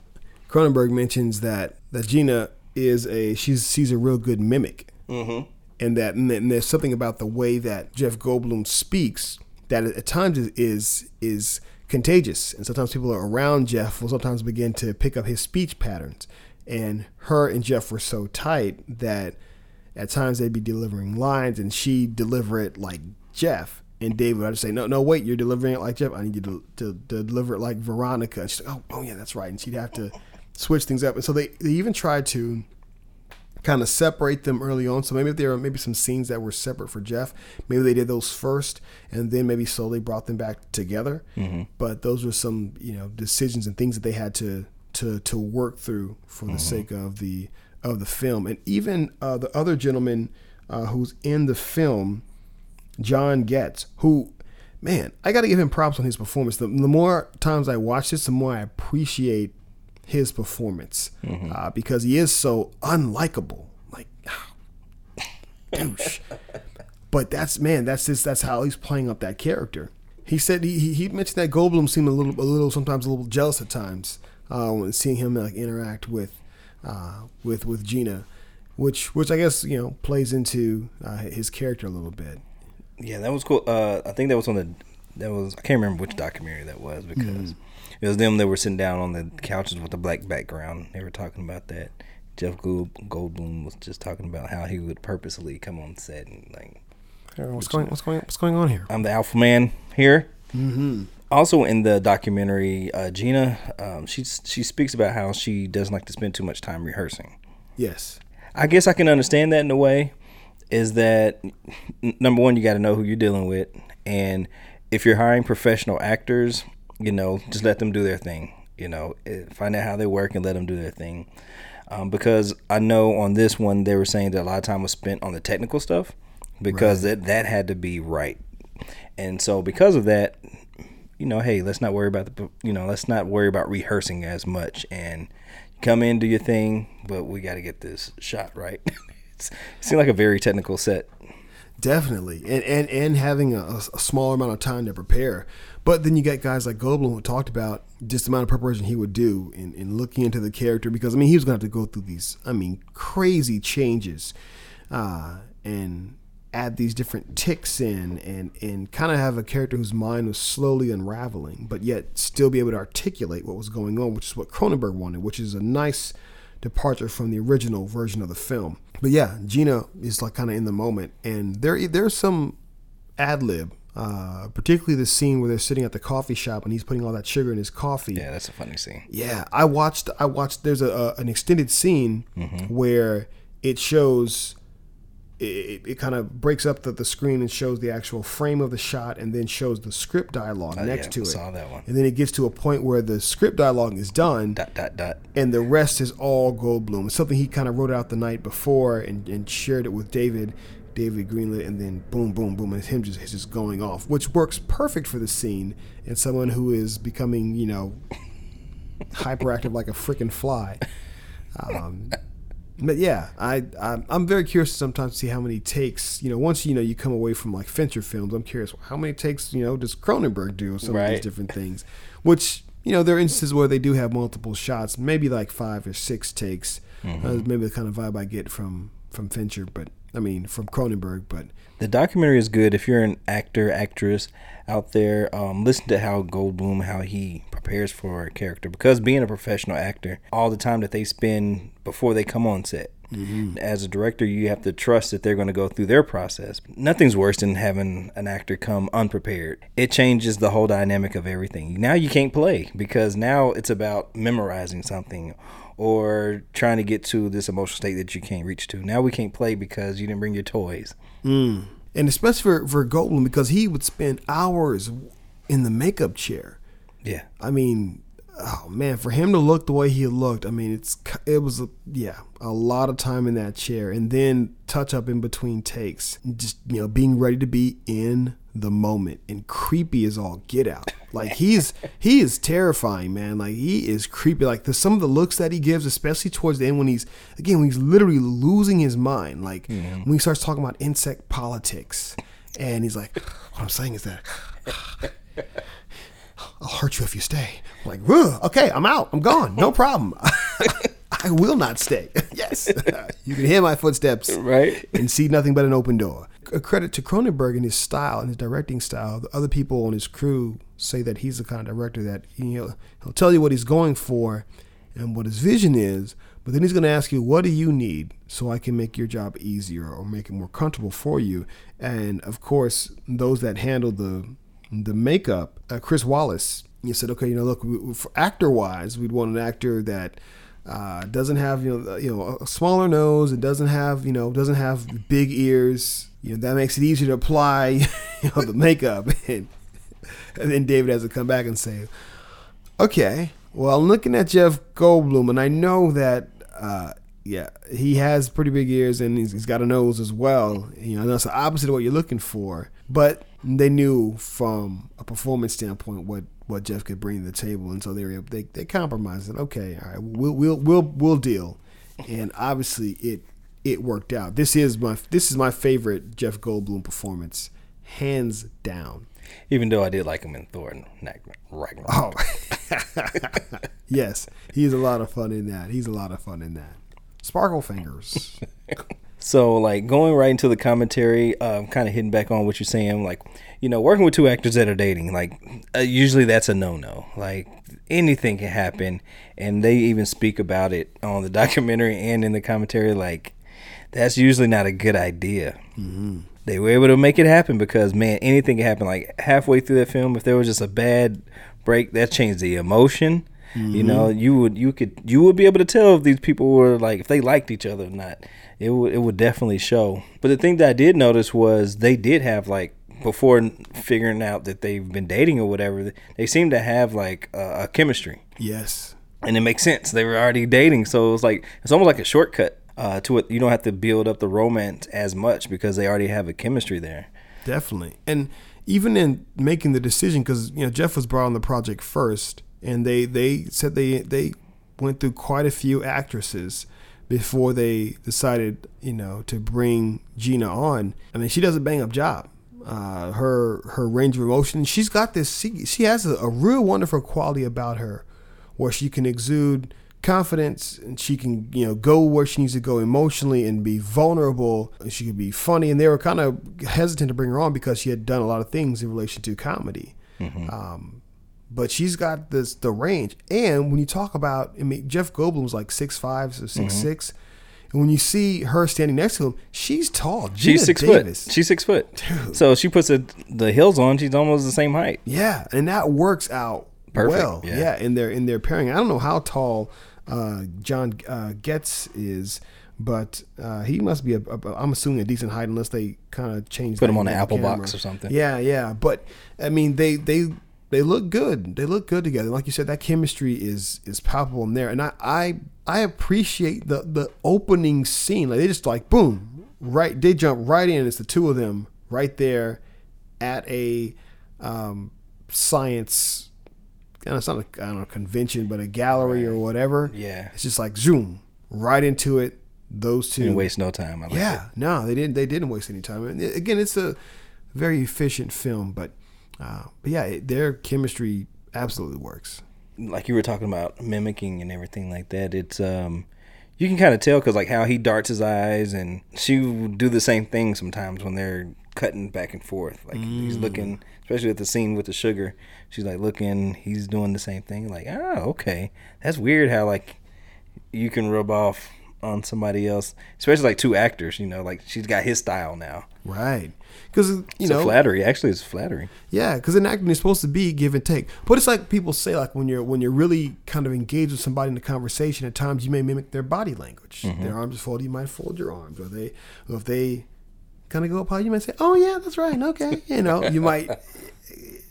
Cronenberg mentions that that Geena is a she's she's a real good mimic, mm-hmm. and that and, there's something about the way that Jeff Goldblum speaks that at times is is, is contagious, and sometimes people are around Jeff will sometimes begin to pick up his speech patterns, and her and Jeff were so tight that at times they'd be delivering lines and she'd deliver it like Jeff. And David would just say, no, no, wait, you're delivering it like Jeff. I need you to, to, to deliver it like Veronica. And she's like, oh, oh, yeah, that's right. And she'd have to switch things up. And so they, they even tried to kind of separate them early on. So maybe there were maybe some scenes that were separate for Jeff. Maybe they did those first and then maybe slowly brought them back together. But those were some, you know, decisions and things that they had to to to work through for the sake of the of the film. And even uh, the other gentleman uh, who's in the film, John Getz, who, man, I got to give him props on his performance. The, the more times I watch this, the more I appreciate his performance uh, because he is so unlikable. Like, douche. but that's man, that's just that's how he's playing up that character. He said he, he he mentioned that Goldblum seemed a little a little sometimes a little jealous at times uh, when seeing him like interact with uh, with with Geena, which which I guess you know plays into uh, his character a little bit. Yeah, that was cool. Uh, I think that was on the that was I can't remember which documentary that was because it was them that were sitting down on the couches with the black background. They were talking about that. Jeff Gold, Goldblum was just talking about how he would purposely come on set and like, What's going what's going what's going on here? I'm the alpha man here. Mm-hmm. Also in the documentary, uh, Geena, um, she she speaks about how she doesn't like to spend too much time rehearsing. Yes, I guess I can understand that in a way. Is that number one? You got to know who you're dealing with, and if you're hiring professional actors, you know, just let them do their thing. You know, eh, find out how they work and let them do their thing. Um, because I know on this one they were saying that a lot of time was spent on the technical stuff because that that had to be right, and so because of that, you know, hey, let's not worry about the you know, let's not worry about rehearsing as much and come in do your thing, but we got to get this shot right. seemed like a very technical set. definitely, and and and having a, a smaller amount of time to prepare. But then you got guys like Goldblum who talked about just the amount of preparation he would do in, in looking into the character because I mean he was going to have to go through these I mean crazy changes, uh, and add these different ticks in and and kind of have a character whose mind was slowly unraveling, but yet still be able to articulate what was going on, which is what Cronenberg wanted, which is a nice departure from the original version of the film. But yeah, Geena is like kind of in the moment, and there there's some ad lib, uh, particularly the scene where they're sitting at the coffee shop and he's putting all that sugar in his coffee. Yeah, that's a funny scene. Yeah, I watched. I watched. There's a, a an extended scene where it shows. It, it kind of breaks up the, the screen and shows the actual frame of the shot, and then shows the script dialogue next yeah, to it. saw that one. And then it gets to a point where the script dialogue is done, Dot dot dot. and the rest is all Goldblum. It's something he kind of wrote out the night before and, and shared it with David. David greenlit, and then boom, boom, boom, and him just just going off, which works perfect for the scene and someone who is becoming, you know, hyperactive like a freaking fly. Um, but yeah, I I'm, I'm very curious sometimes to see how many takes. You know, once you know you come away from like Fincher films, I'm curious how many takes you know does Cronenberg do some of these different things. Which you know there are instances where they do have multiple shots, maybe like five or six takes. Uh, maybe the kind of vibe I get from from Fincher, but I mean, from Cronenberg, but The documentary is good if you're an actor, actress out there. Um, listen to how Goldblum, how he prepares for a character. Because being a professional actor, all the time that they spend before they come on set. As a director, you have to trust that they're going to go through their process. Nothing's worse than having an actor come unprepared. It changes the whole dynamic of everything. Now you can't play because now it's about memorizing something or trying to get to this emotional state that you can't reach to. Now we can't play because you didn't bring your toys. And especially for for Goldblum because he would spend hours in the makeup chair. Yeah. I mean, oh man, for him to look the way he looked, I mean, it's it was a, yeah, a lot of time in that chair, and then touch up in between takes, just you know, being ready to be in the moment and creepy as all get out. Like he's he is terrifying, man. Like he is creepy. Like the some of the looks that he gives, especially towards the end when he's again when he's literally losing his mind. Like when he starts talking about insect politics, and he's like, "What I'm saying is that." I'll hurt you if you stay. I'm like, "Ugh, okay, I'm out. I'm gone. No problem. I will not stay. yes. you can hear my footsteps Right. and see nothing but an open door. A credit to Cronenberg and his style and his directing style. The other people on his crew say that he's the kind of director that you know, he'll tell you what he's going for and what his vision is, but then he's going to ask you, what do you need so I can make your job easier or make it more comfortable for you? And of course, those that handle the the makeup, uh, Chris Walas, you said, okay, you know, look, we, for actor wise, we'd want an actor that uh, doesn't have you know you know a smaller nose It doesn't have you know doesn't have big ears. You know that makes it easier to apply you know the makeup. And, and then David has to come back and say, okay, well, I'm looking at Jeff Goldblum, and I know that. Uh, yeah, he has pretty big ears and he's, he's got a nose as well. You know, that's the opposite of what you're looking for. But they knew from a performance standpoint what, what Jeff could bring to the table, and so they were they they compromised. And okay, all right, we'll we'll we'll we'll deal. And obviously, it it worked out. This is my this is my favorite Jeff Goldblum performance, hands down. Even though I did like him in Thor and Ragnarok. Oh, yes, he's a lot of fun in that. He's a lot of fun in that. Sparkle fingers. So, like going right into the commentary, um, kind of hitting back on what you're saying, like you know, working with two actors that are dating, like uh, usually that's a no-no. Like anything can happen, and they even speak about it on the documentary and in the commentary. Like that's usually not a good idea. They were able to make it happen because man, anything can happen. Like halfway through that film, if there was just a bad break, that changed the emotion. You know, you would you could you would be able to tell if these people were like if they liked each other or not. It would it would definitely show. But the thing that I did notice was they did have like before figuring out that they've been dating or whatever, they seem to have like a, a chemistry, yes. and it makes sense. They were already dating, so it's like it's almost like a shortcut uh, to it. You don't have to build up the romance as much because they already have a chemistry there. Definitely. And even in making the decision, because you know Jeff was brought on the project first, and they they said they they went through quite a few actresses before they decided you know to bring Geena on. I mean, she does a bang up job. Uh, her her range of emotion, she's got this. She, she has a, a real wonderful quality about her, where she can exude confidence and she can you know go where she needs to go emotionally and be vulnerable. She could be funny. And they were kind of hesitant to bring her on because she had done a lot of things in relation to comedy. Um, but she's got this the range. And when you talk about i mean jeff goldblum's like six five so 6 six and when you see her standing next to him she's tall Geena She's six Davis, foot. She's six foot. So she puts the the heels on. She's almost the same height. Yeah, and that works out Perfect, well. yeah. Yeah. in their in their pairing. I don't know how tall uh, John uh, Getz is, but uh, he must be a, a. I'm assuming a decent height, unless they kind of change. Put him on an the apple camera. box or something. Yeah, yeah, but I mean they they. They look good. They look good together. Like you said, that chemistry is is palpable in there, and I I, I appreciate the the opening scene. Like they just like boom, right. They jump right in. It's the two of them right there at a um, science. Know, it's not a I don't know convention, but a gallery or whatever. Yeah. it's just like zoom right into it. Those two. Didn't waste no time. I like yeah, no, they didn't. They didn't waste any time. And again, it's a very efficient film, but uh, but yeah, it, their chemistry absolutely works. like you were talking about mimicking and everything like that. It's um, you can kind of tell because like how he darts his eyes, and she will do the same thing sometimes when they're cutting back and forth. Like he's looking, especially at the scene with the sugar. She's like looking. He's doing the same thing. Like, oh, okay, that's weird. How like you can rub off on somebody else, especially like two actors. You know, like she's got his style now. Right. Because you It's know, flattery. Actually, it's flattery. Yeah, because in acting is supposed to be give and take. But it's like people say, like when you're when you're really kind of engaged with somebody in the conversation, at times you may mimic their body language. Mm-hmm. Their arms folded, you might fold your arms, or they, or if they kind of go up high, you might say, "Oh yeah, that's right, okay." You know, you might.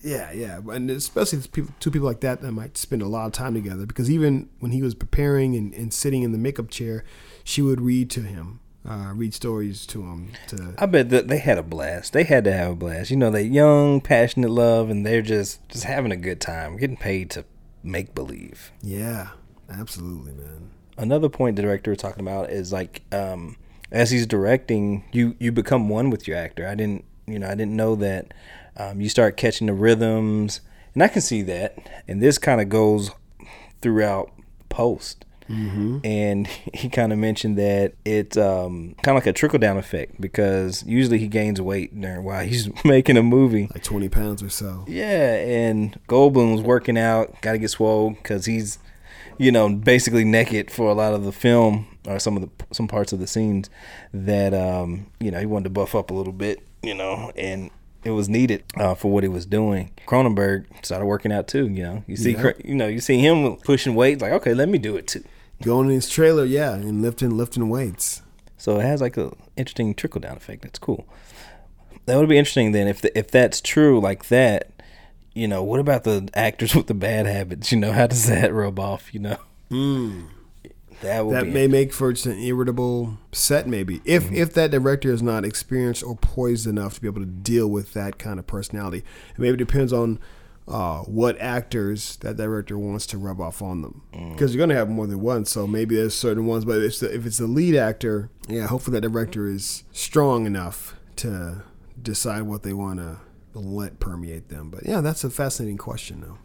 Yeah, yeah, and especially people, two people like that that might spend a lot of time together. Because even when he was preparing and, and sitting in the makeup chair, she would read to him, uh, read stories to them. To I bet that they had a blast. They had to have a blast. You know, they young, passionate love, and they're just just having a good time, getting paid to make believe. yeah, absolutely, man. Another point the director was talking about is like, um, as he's directing, you you become one with your actor. I didn't, you know, I didn't know that. Um, you start catching the rhythms, and I can see that. And this kind of goes throughout post. And he kind of mentioned that it's um, kind of like a trickle down effect because usually he gains weight during while he's making a movie. Like twenty pounds or so. Yeah, and Goldblum's working out, got to get swole because he's, you know, basically naked for a lot of the film or some of the some parts of the scenes that um, you know he wanted to buff up a little bit, you know, and it was needed uh, for what he was doing. Cronenberg started working out too, you know. You see, Yeah. You know, you see him pushing weight, like okay, let me do it too. Going in his trailer, yeah, and lifting lifting weights. So it has like a interesting trickle down effect. That's cool. That would be interesting then if the, if that's true like that. You know, what about the actors with the bad habits? You know, how does that rub off? You know, mm. that would That may make for just an irritable set, maybe if if that director is not experienced or poised enough to be able to deal with that kind of personality. It maybe depends on uh, what actors that director wants to rub off on them, because you're gonna have more than one. So maybe there's certain ones, but if it's the, if it's the lead actor, yeah, hopefully that director is strong enough to decide what they want to let permeate them. But yeah, that's a fascinating question, though.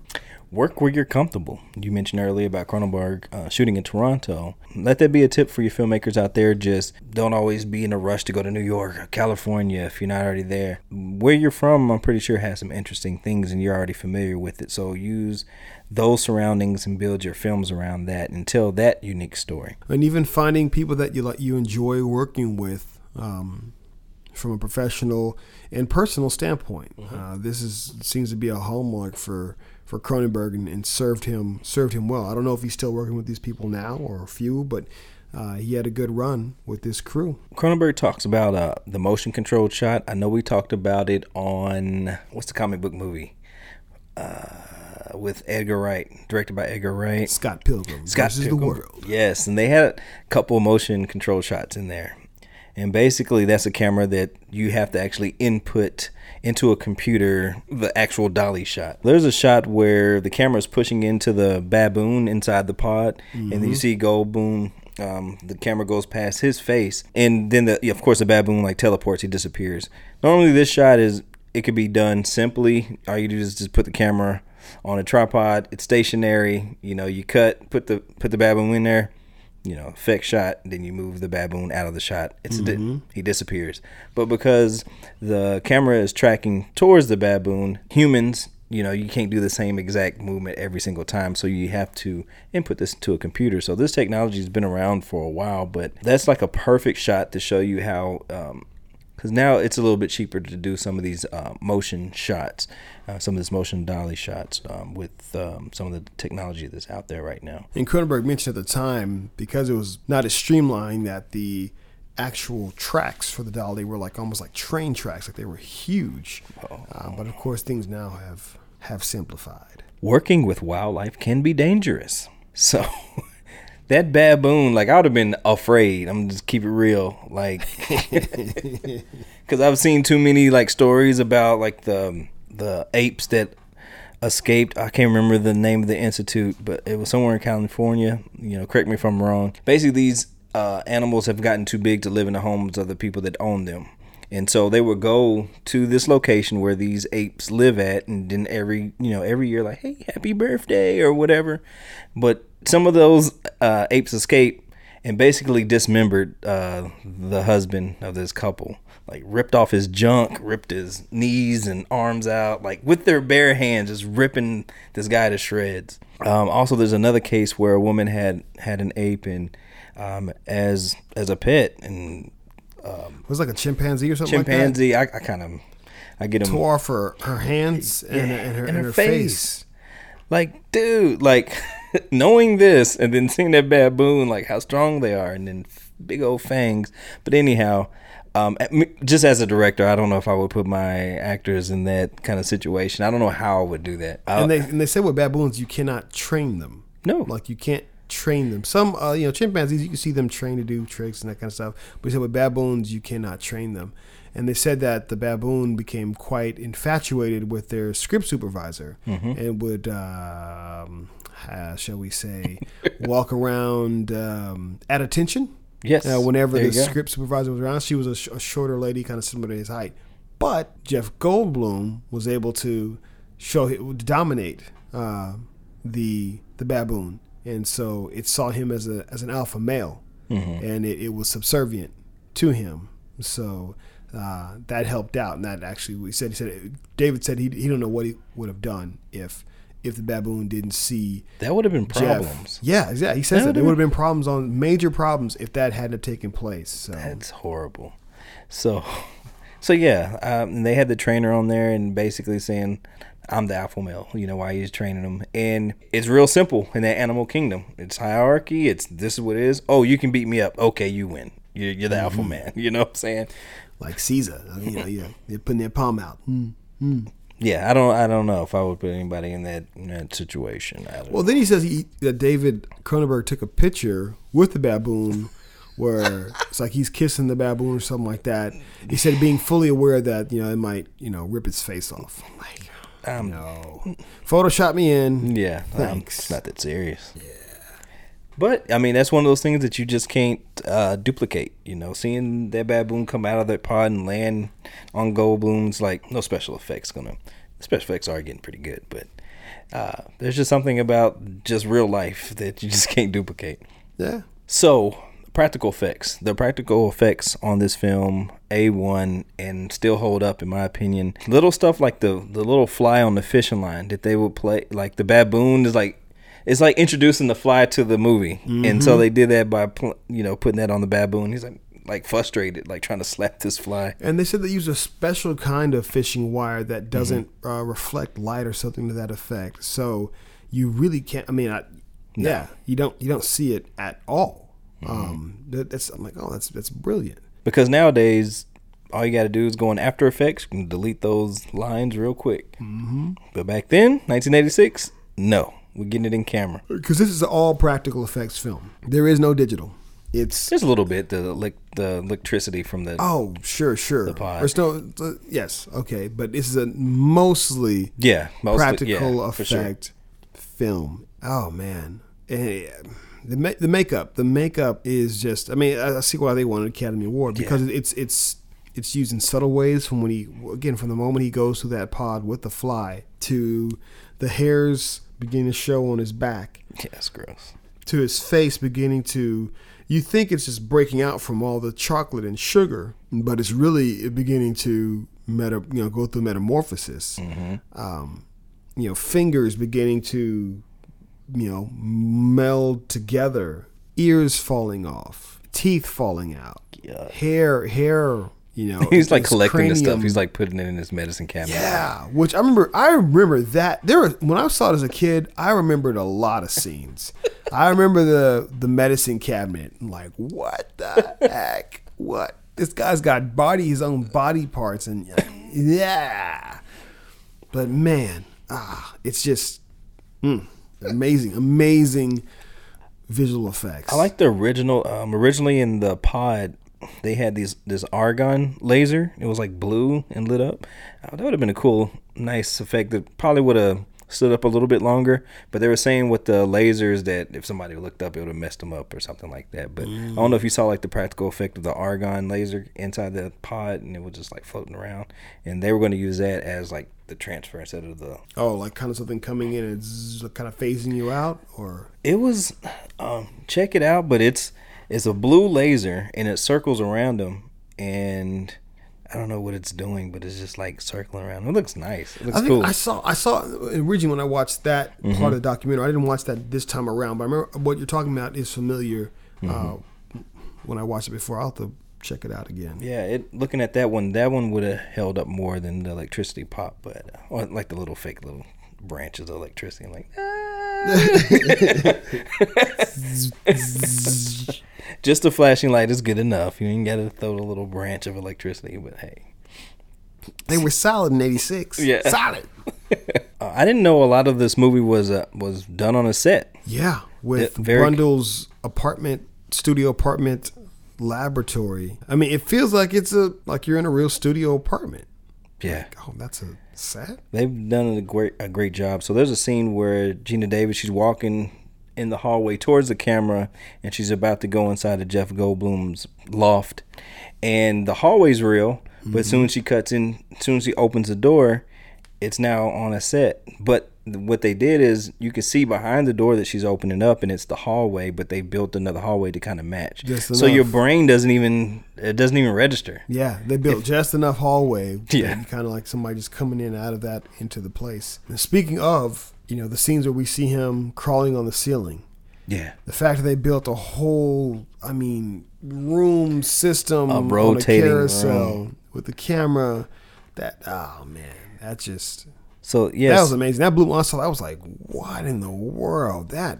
Work where you're comfortable. You mentioned earlier about Cronenberg uh, shooting in Toronto. Let that be a tip for your filmmakers out there. Just don't always be in a rush to go to New York or California if you're not already there. Where you're from, I'm pretty sure has some interesting things and you're already familiar with it. So use those surroundings and build your films around that and tell that unique story. and even finding people that you like you enjoy working with um, from a professional and personal standpoint. Uh, this is seems to be a hallmark for for Cronenberg and, and served him served him well. I don't know if he's still working with these people now or a few, but uh, he had a good run with this crew. Cronenberg talks about uh, the motion controlled shot. I know we talked about it on what's the comic book movie uh, with Edgar Wright, directed by Edgar Wright. Scott Pilgrim Scott Pilgrim. the world. Yes, and they had a couple motion control shots in there. And basically, that's a camera that you have to actually input into a computer the actual dolly shot. There's a shot where the camera is pushing into the baboon inside the pod, and you see Goldblum. Um, the camera goes past his face, and then the of course the baboon like teleports. He disappears. Normally, this shot is it could be done simply. All you do is just put the camera on a tripod. It's stationary. You know, you cut, put the put the baboon in there. You know, effect shot. Then you move the baboon out of the shot. It's a di- he disappears. But because the camera is tracking towards the baboon, humans, you know, you can't do the same exact movement every single time. So you have to input this into a computer. So this technology has been around for a while, but that's like a perfect shot to show you how. Um, because now it's a little bit cheaper to do some of these uh, motion shots, uh, some of this motion dolly shots um, with um, some of the technology that's out there right now. And Cronenberg mentioned at the time because it was not as streamlined that the actual tracks for the dolly were like almost like train tracks, like they were huge. Uh, but of course, things now have have simplified. Working with wildlife can be dangerous. So that baboon, like I would have been afraid. I'm just keep it real, like because I've seen too many like stories about like the the apes that escaped. I can't remember the name of the institute, but it was somewhere in California. You know, correct me if I'm wrong. Basically, these uh, animals have gotten too big to live in the homes of the people that own them. And so they would go to this location where these apes live at, and then every you know every year like, hey, happy birthday or whatever. But some of those uh, apes escape, and basically dismembered uh, the husband of this couple. Like ripped off his junk, ripped his knees and arms out, like with their bare hands, just ripping this guy to shreds. Um, also, there's another case where a woman had had an ape and um, as as a pet, and it was like a chimpanzee or something like that. chimpanzee. I, I kind of I get like him. Tore off her, her hands and, and her, and and her her face. Like, dude, like knowing this and then seeing that baboon, like how strong they are, and then big old fangs. But anyhow, um, just as a director, I don't know if I would put my actors in that kind of situation. I don't know how I would do that. And they and they say with baboons you cannot train them. no, Like you can't train them. Some uh, you know chimpanzees you can see them trained to do tricks and that kind of stuff. But they said with baboons you cannot train them. And they said that the baboon became quite infatuated with their script supervisor Mm-hmm. and would, um, uh, shall we say, walk around um, at attention. yes. Uh, whenever There the script supervisor was around, she was a, sh- a shorter lady, kind of similar to his height. But Jeff Goldblum was able to show dominate uh, the the baboon, and so it saw him as a as an alpha male, Mm-hmm. and it, it was subservient to him. So uh, that helped out, and that actually we said he said David said he he don't know what he would have done if if the baboon didn't see that would have been Jeff. problems. Yeah, exactly. He says That that there would've been problems on major problems if that hadn't have taken place. So That's horrible. So, so yeah, um, and they had the trainer on there and basically saying, "I'm the alpha male." You know why he's training them, and it's real simple in that animal kingdom. It's hierarchy. It's this is what it is. Oh, you can beat me up. Okay, you win. You're, you're the alpha man. You know what I'm saying? Like Caesar, you know, yeah, they're putting their palm out. Yeah, I don't. I don't know if I would put anybody in that, in that situation. Well, then he says he, that David Cronenberg took a picture with the baboon, where it's like he's kissing the baboon or something like that. He said being fully aware that you know it might you know rip its face off. I'm like, Um, no, Photoshop me in. Yeah, um, Thanks. it's not that serious. Yeah. But I mean, that's one of those things that you just can't uh, duplicate. You know, seeing that baboon come out of that pod and land on Goldblum's like no special effects gonna. Special effects are getting pretty good, but uh, there's just something about just real life that you just can't duplicate. Yeah, So, practical effects. The practical effects on this film, A1, and still hold up, in my opinion. Little stuff like the, the little fly on the fishing line that they would play, like the baboon is like, it's like introducing the fly to the movie. And so they did that by, pl- you know, putting that on the baboon. He's like, like frustrated, like trying to slap this fly. and they said they use a special kind of fishing wire that doesn't Mm-hmm. uh, reflect light or something to that effect. So you really can't. I mean, I, yeah, you don't you don't see it at all. Mm-hmm. Um, that, that's I'm like, oh, that's that's brilliant. Because nowadays, all you got to do is go in After Effects, and delete those lines real quick. Mm-hmm. But back then, 1986, no. We're getting it in camera. because this is an all practical effects film. There is no digital. It's Just a little bit the elec the electricity from the oh sure sure. The pod. Uh, yes okay, but this is a mostly yeah mostly, practical yeah, for sure. effect film. Oh man, Eh, the ma- the makeup the makeup is just. I mean, I I see why they won an Academy Award because it's it's it's used in subtle ways from when he again from the moment he goes through that pod with the fly to the hairs beginning to show on his back Yeah, it's gross. to his face beginning to you think it's just breaking out from all the chocolate and sugar but it's really beginning to meta you know go through metamorphosis um, you know fingers beginning to you know meld together ears falling off teeth falling out Yeah. hair hair you know He's like collecting the stuff. He's like putting it in his medicine cabinet. yeah, which I remember. I remember that there were when I saw it as a kid. I remembered a lot of scenes. I remember the the medicine cabinet. I'm like, what the heck? What this guy's got body his own body parts and yeah. But man, ah, it's just mm, amazing, amazing visual effects. I like the original. Um, originally in the pod, they had these this argon laser. It was like blue and lit up. Uh, that would have been a cool, nice effect. That probably would have stood up a little bit longer. But they were saying with the lasers that if somebody looked up, it would have messed them up or something like that. But I don't know if you saw like the practical effect of the argon laser inside the pod, and it was just like floating around. And they were going to use that as like the transfer instead of the oh, like kind of something coming in and zzz, kind of phasing you out, or It was um check it out, but it's It's a blue laser and it circles around him and I don't know what it's doing, but it's just like circling around. It looks nice. It looks I cool. I saw I saw originally when I watched that Mm-hmm. part of the documentary. I didn't watch that this time around, but I remember what you're talking about is familiar. Mm-hmm. Uh, when I watched it before, I'll have to check it out again. yeah, it looking at that one, that one would have held up more than the electricity pop, but uh, or like the little fake little branches of electricity. I'm like, ah. just a flashing light is good enough. You ain't got to throw the little branch of electricity, but hey. They were solid in '86. Yeah. solid. Uh, I didn't know a lot of this movie was uh, was done on a set. Yeah, with very- Brundle's apartment, studio apartment, laboratory. I mean, it feels like it's a like you're in a real studio apartment. Yeah. Oh, that's a set. They've done a great a great job. So there's a scene where Geena Davis she's walking in the hallway towards the camera and she's about to go inside of Jeff Goldblum's loft. And the hallway's real, but soon as she cuts in, soon as she opens the door, it's now on a set. But what they did is you can see behind the door that she's opening up and it's the hallway, but they built another hallway to kind of match. So your brain doesn't even it doesn't even register. Yeah, they built just enough hallway. Yeah. kind of like somebody just coming in out of that into the place. And speaking of, you know, the scenes where we see him crawling on the ceiling. Yeah. The fact that they built a whole, I mean, room system A on rotating carousel room. with the camera. That oh man, that just So yeah, that was amazing. That blew my soul. I was like, what in the world? That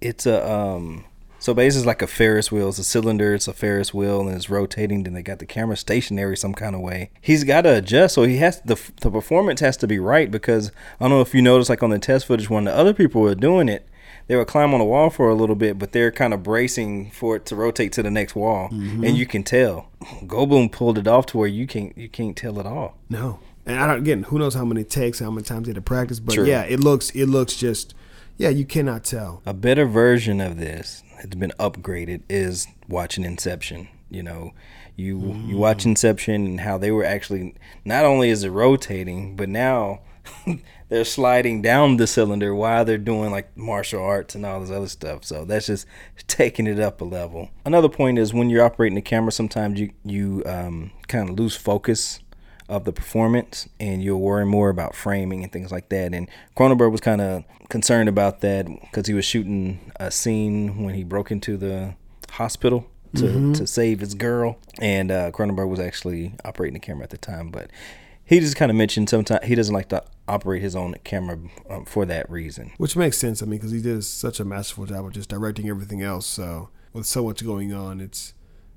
it's a um so basically it's like a Ferris wheel. It's a cylinder, it's a Ferris wheel and it's rotating, then they got the camera stationary some kind of way. He's gotta adjust, so he has the the performance has to be right because I don't know if you noticed like on the test footage when the other people were doing it, they would climb on the wall for a little bit, but they're kind of bracing for it to rotate to the next wall. Mm-hmm. And you can tell. Goldblum pulled it off to where you can't you can't tell at all. no. And I don't again, who knows how many takes, how many times they had to practice, but True. yeah, it looks it looks just yeah, you cannot tell. a better version of this it's been upgraded is watching inception you know. You you watch inception and how they were actually not only is it rotating but now they're sliding down the cylinder while they're doing like martial arts and all this other stuff. So that's just taking it up a level. Another point is when you're operating the camera sometimes you you um, kind of lose focus of the performance and you'll worry more about framing and things like that. And Cronenberg was kind of concerned about that because he was shooting a scene when he broke into the hospital to, to save his girl. And uh, Cronenberg was actually operating the camera at the time. But he just kind of mentioned sometimes he doesn't like to operate his own camera um, for that reason. Which makes sense. I mean, because he did such a masterful job of just directing everything else. So with so much going on, it's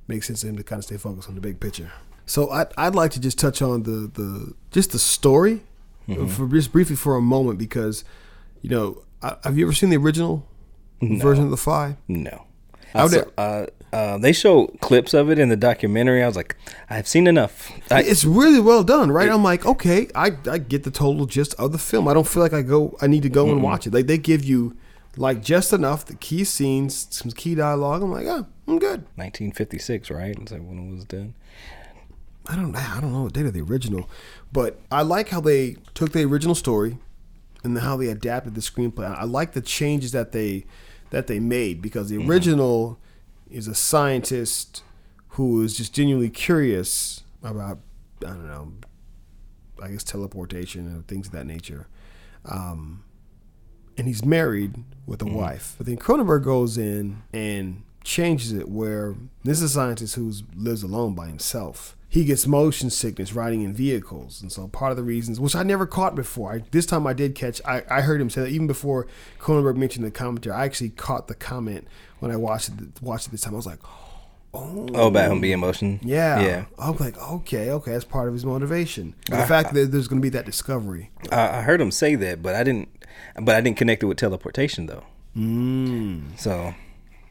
makes sense for him to kind of stay focused on the big picture. So I'd, I'd like to just touch on the, the just the story for just briefly for a moment because you know I, have you ever seen the original version of the Fly? No. I I would- uh, uh, they show clips of it in the documentary. I was like, I've seen enough. I, it's really well done, right? I'm like, okay, I, I get the total gist of the film. I don't feel like I go I need to go and watch it. Like they give you like just enough the key scenes, some key dialogue. I'm like, oh, I'm good. 1956, right? Is that when it was done? I don't I don't know the date of the original, but I like how they took the original story and how they adapted the screenplay. I like the changes that they that they made because the original is a scientist who is just genuinely curious about I don't know, I guess teleportation and things of that nature. Um, and he's married with a wife. But then Cronenberg goes in and changes it where this is a scientist who lives alone by himself. He gets motion sickness riding in vehicles, and so part of the reasons, which I never caught before, I, this time I did catch. I, I heard him say that even before Cronenberg mentioned the commentary. I actually caught the comment when I watched it. Watched it this time. I was like, oh, Oh, about him being motion? yeah, yeah. I was like, okay, okay, that's part of his motivation. The fact that there's going to be that discovery. I, I heard him say that, but I didn't. But I didn't connect it with teleportation though. Mm. So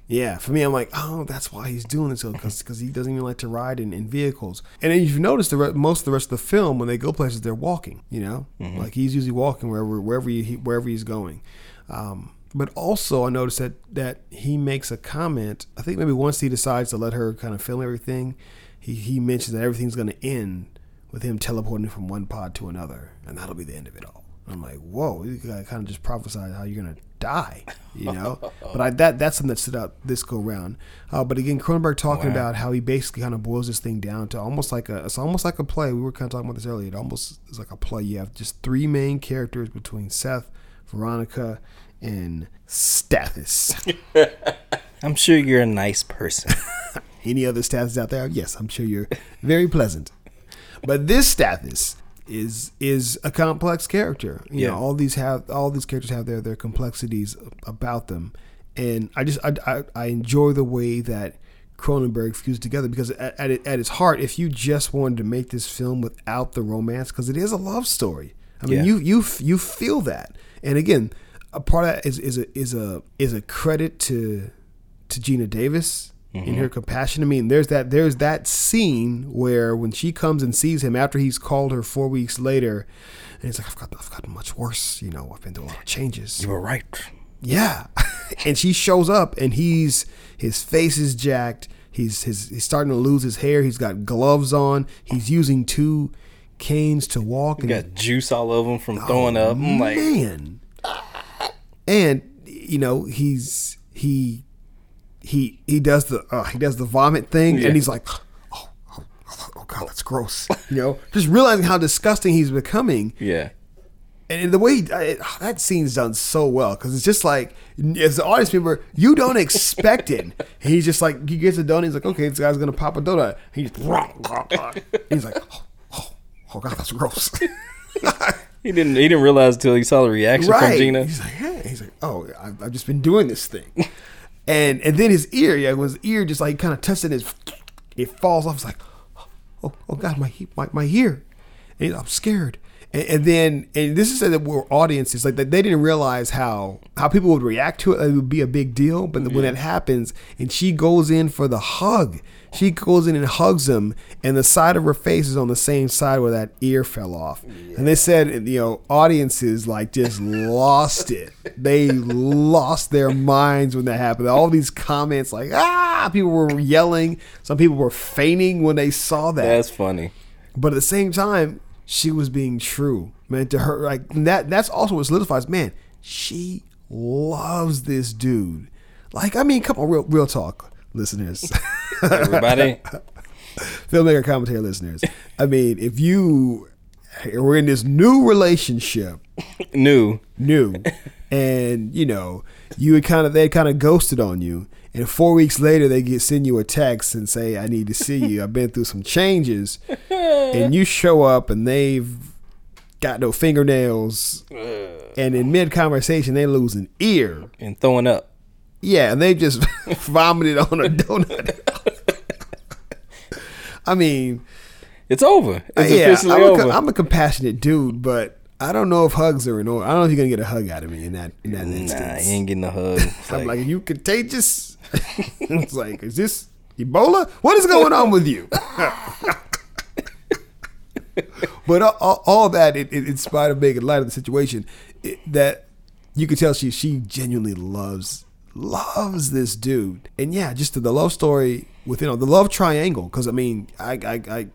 Yeah, for me, I'm like, oh, that's why he's doing this because he doesn't even like to ride in, in vehicles. And then you've noticed the re- most of the rest of the film when they go places, they're walking. You know, like he's usually walking wherever wherever he wherever he's going. Um, but also, I noticed that that he makes a comment. I think maybe once he decides to let her kind of film everything, he he mentions that everything's going to end with him teleporting from one pod to another, and that'll be the end of it all. I'm like, whoa, you kind of just prophesied how you're gonna die. You know, but I, that that's something that stood out this go round. Uh, but again, Cronenberg talking Wow. about how he basically kind of boils this thing down to almost like a it's almost like a play. We were kind of talking about this earlier. It almost is like a play. You have just three main characters between Seth, Veronica, and Stathis. I'm sure you're a nice person. Any other Stathis out there? Yes, I'm sure you're very pleasant. But this Stathis is is a complex character. You Yeah. know, all these have all these characters have their their complexities about them, and I just I, I, I enjoy the way that Cronenberg fused together because at at, it, at its heart, if you just wanted to make this film without the romance, because it is a love story. I mean, Yeah. you you you feel that, and again, a part of that is is a is a is a credit to to Geena Davis Mm-hmm. in her compassion. I mean, there's that there's that scene where when she comes and sees him after he's called her four weeks later, and he's like, "I've got I've gotten much worse. You know, I've been through a lot of changes." you were right. Yeah, and she shows up and he's his face is jacked. He's his he's starting to lose his hair. He's got gloves on. He's using two canes to walk. You And got juice all over him from oh, throwing up. I'm like, man. And you know he's he he he does the uh, he does the vomit thing, Yeah. and he's like, oh, oh, oh god, that's gross. You know, just realizing how disgusting he's becoming, yeah. and the way he, it, that scene's done so well because it's just like as the audience member, you don't expect it. He's just like he gets a donut. He's like, okay, this guy's gonna pop a donut. He just he's like, oh, oh, oh god, that's gross. He didn't. He didn't realize until he saw the reaction from. Geena. He's like, hey. He's like, oh, I've, I've just been doing this thing. And and then his ear, yeah, his ear just like kind of touched it, his, it falls off. It's like, oh, oh God, my my, my ear. And I'm scared. And, and then, and this is that we're audiences like that they didn't realize how how people would react to it. It would be a big deal, but when that happens, and she goes in for the hug, she goes in and hugs him, and the side of her face is on the same side where that ear fell off. And they said, you know, audiences like just lost it. They lost their minds when that happened. All these comments, like ah, people were yelling. Some people were fainting when they saw that. That's funny. But at the same time, she was being true, man. To her, like that. That's also what solidifies, man. She loves this dude. Like, I mean, come on, real, real talk, listeners, Everybody. filmmaker commentary listeners. I mean, if you were in this new relationship, New. new, and you know, you had kind of they kind of ghosted on you, and four weeks later they get send you a text and say, "I need to see you. I've been through some changes," and you show up and they've got no fingernails, and in mid conversation they lose an ear. And throwing up. Yeah, and they just vomited on a donut. I mean, It's over. It's uh, yeah, officially I'm a, over. I'm a compassionate dude, but I don't know if hugs are in order. I don't know if you're gonna get a hug out of me in that in that nah, instance. he ain't getting a hug. It's I'm like, like, are you contagious? it's like, is this Ebola? What is going on with you? but all, all, that, it, it, in spite of making light of the situation, it, that you could tell she she genuinely loves loves this dude, and yeah, just the, the love story within the love triangle. Because I mean, I I. I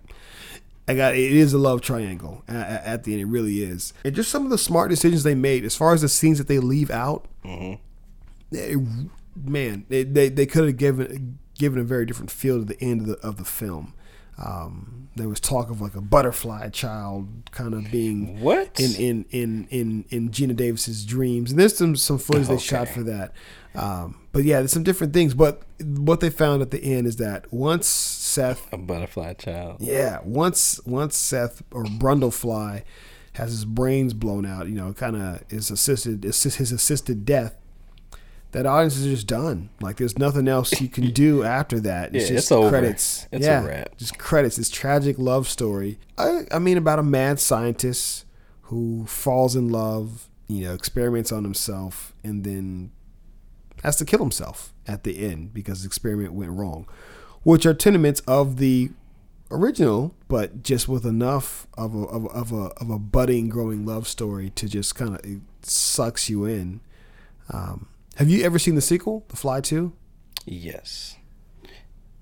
I got it is a love triangle at, at the end. It really is, and just some of the smart decisions they made as far as the scenes that they leave out mm-hmm. they, man, they, they, they could have given given a very different feel to the end of the of the film. Um, there was talk of like a butterfly child kind of being What? in in in in, in Geena Davis's dreams. And there's some some footage they shot for that. Um, but yeah, there's some different things. But what they found at the end is that once Seth a butterfly child. yeah, once once Seth or Brundlefly has his brains blown out, you know, kind of is assisted assist his assisted death. That audience is just done. Like there's nothing else you can do after that. It's Yeah, just it's credits. It's a yeah, wrap. Just credits. This tragic love story. I, I mean, about a mad scientist who falls in love, you know, experiments on himself, and then has to kill himself at the end because the experiment went wrong, which are tenements of the original, but just with enough of a of, a- of a of a budding, growing love story to just kind of sucks you in. Um, have you ever seen the sequel, The Fly Two? Yes.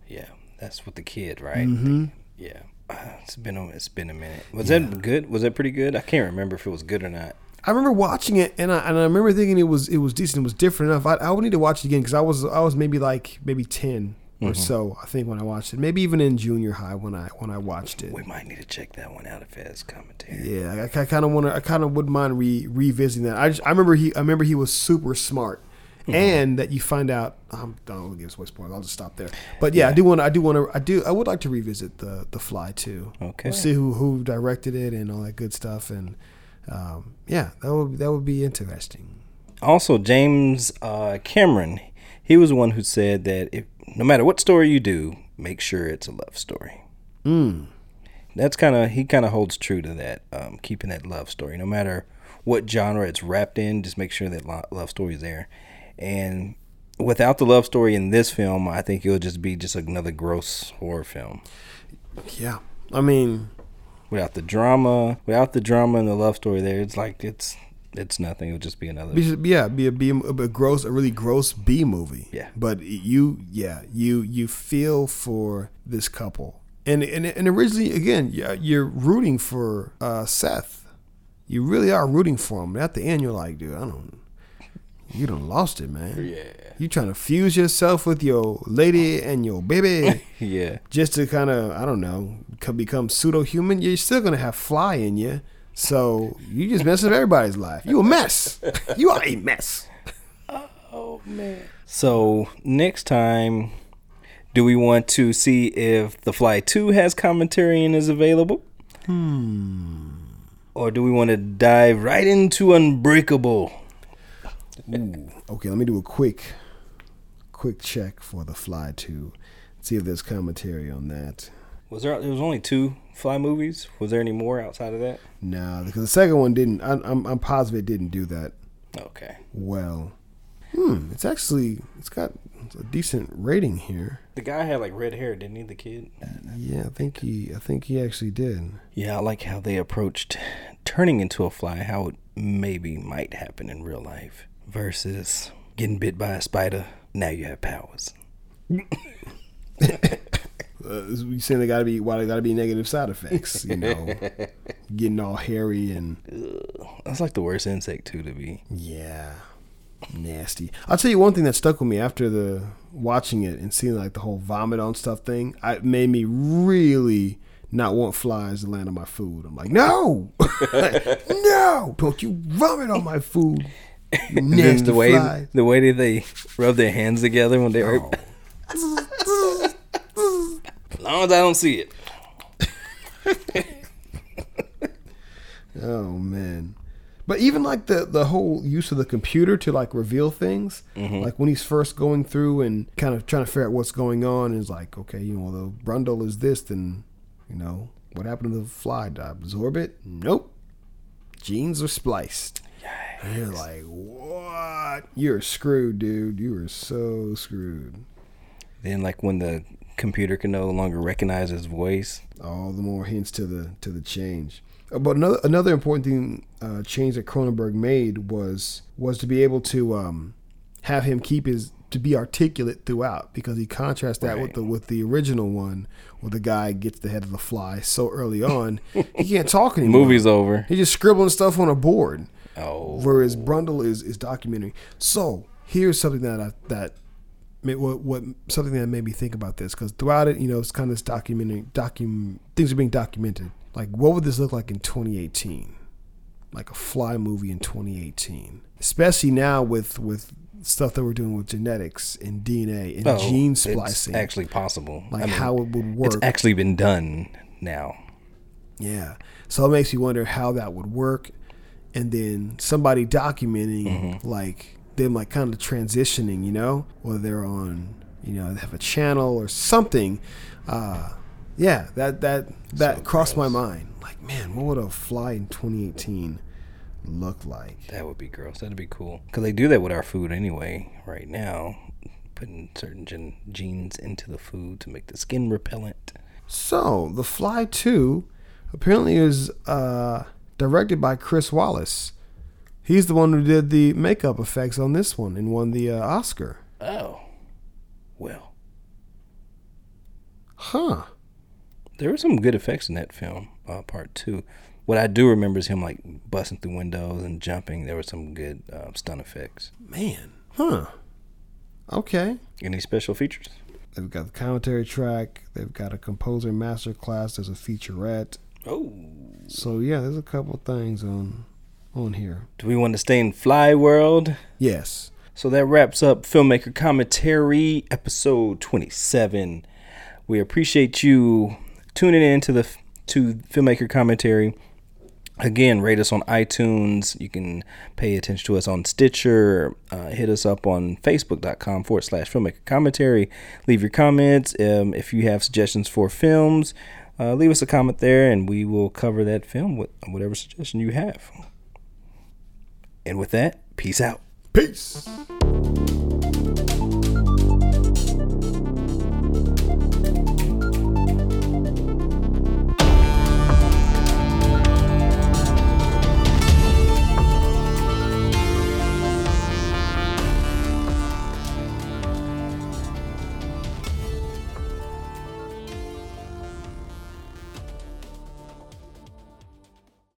Yeah, that's with the kid, right? Mm-hmm. Yeah. It's been a, it's been a minute. Was that good? Was that pretty good? I can't remember if it was good or not. I remember watching it, and I and I remember thinking it was it was decent. It was different enough. I, I would need to watch it again because I was I was maybe like maybe 10 or so. I think when I watched it, maybe even in junior high when I when I watched it. We might need to check that one out if it has commentary. Yeah, I, I kind of want to. I kind of wouldn't mind re, revisiting that. I just, I remember he. I remember he was super smart, and that you find out. Um, don't give away spoilers. I'll just stop there. But yeah, I do want. I do want to. I do. I would like to revisit the the Fly too. Okay. See who who directed it and all that good stuff. And um, yeah, that would that would be interesting. Also, James uh, Cameron, he was the one who said that if no matter what story you do, make sure it's a love story. Mm. That's kind of he kind of holds true to that, um, keeping that love story. No matter what genre it's wrapped in, just make sure that love story is there. And without the love story in this film, I think it'll just be just another gross horror film. Yeah, I mean, Without the drama, without the drama and the love story there, it's like it's it's nothing. It'll just be another. be, yeah, be a, be a, a gross, a really gross B movie. Yeah. but you, yeah, you you feel for this couple, and and and originally, again, yeah, you're rooting for uh, Seth. You really are rooting for him. At the end, you're like, dude, I don't. You done lost it, man. Yeah. You trying to fuse yourself with your lady and your baby Yeah. just to kind of, I don't know, become pseudo human. You're still gonna have fly in you, so you just mess up everybody's life. You a mess. You are a mess. Oh man. So next time, do we want to see if The Fly Two has commentary and is available? Hmm. Or do we want to dive right into Unbreakable? Okay, let me do a quick, quick check for the Fly Two. See if there's commentary on that. Was there? There was only two Fly movies. Was there any more outside of that? No, because the second one didn't. I, I'm I'm positive it didn't do that Okay. well. Hmm, it's actually it's got a decent rating here. The guy had like red hair, didn't he? The kid. Yeah, I think he I think he actually did. Yeah, I like how they approached turning into a fly. How it maybe might happen in real life versus getting bit by a spider. Now you have powers. Uh, you saying they gotta be why they gotta be negative side effects, you know, getting all hairy and That's like the worst insect too to be. yeah, nasty. I'll tell you one thing that stuck with me after the watching it and seeing like the whole vomit on stuff thing. I it made me really not want flies to land on my food. I'm like, no, no, don't you vomit on my food. You And then nasty the way flies. the way that they rub their hands together when they are Oh. as long as I don't see it. Oh man. But even like the the whole use of the computer to like reveal things, mm-hmm. like when he's first going through and kind of trying to figure out what's going on, is like, okay, you know, the Brundle is this, then you know what happened to the fly? Did I absorb it? Nope. Genes are spliced. And you're like, what? You're screwed, dude. You are so screwed. Then like when the computer can no longer recognize his voice. all the more hints to the to the change. Uh, But another another important thing uh, change that Cronenberg made was was to be able to um, have him keep his to be articulate throughout because he contrasts that with the with the original one where the guy gets the head of the fly so early on he can't talk anymore. Movie's over. He's just scribbling stuff on a board. Oh. Whereas Brundle is is documentary. So here's something that I that made, what what something that made me think about this because throughout it, you know, it's kind of this documentary document things are being documented. Like, what would this look like in 2018? Like a fly movie in 2018, especially now with with stuff that we're doing with genetics and DNA and Oh, gene it's splicing. actually possible. like I mean, how it would work. it's actually been done now. Yeah. So it makes you wonder how that would work. And then somebody documenting Mm-hmm. like them like kind of transitioning, you know, whether they're on, you know, they have a channel or something. Uh yeah, that that that So crossed my mind. Like, man, what would a fly in 2018 look like? That would be gross. That'd be cool. Because they do that with our food anyway, right now. Putting certain gen- genes into the food to make the skin repellent. So, The Fly 2 apparently is uh, directed by Chris Walas. He's the one who did the makeup effects on this one and won the uh, Oscar. Oh. Well, Huh. there were some good effects in that film, uh, part two. What I do remember is him like busting through windows and jumping. There were some good uh, stunt effects. Man, huh? Okay. Any special features? They've got the commentary track. They've got a composer master class. There's a featurette. Oh. So yeah, there's a couple things on on here. Do we want to stay in Fly World? Yes. So that wraps up Filmmaker Commentary, episode 27. We appreciate you tuning in to the to Filmmaker Commentary. Again, rate us on iTunes. You can pay attention to us on Stitcher. Uh, hit us up on Facebook.com forward slash Filmmaker Commentary. Leave your comments. Um, if you have suggestions for films, uh, leave us a comment there and we will cover that film with whatever suggestion you have. And with that, peace out. Peace.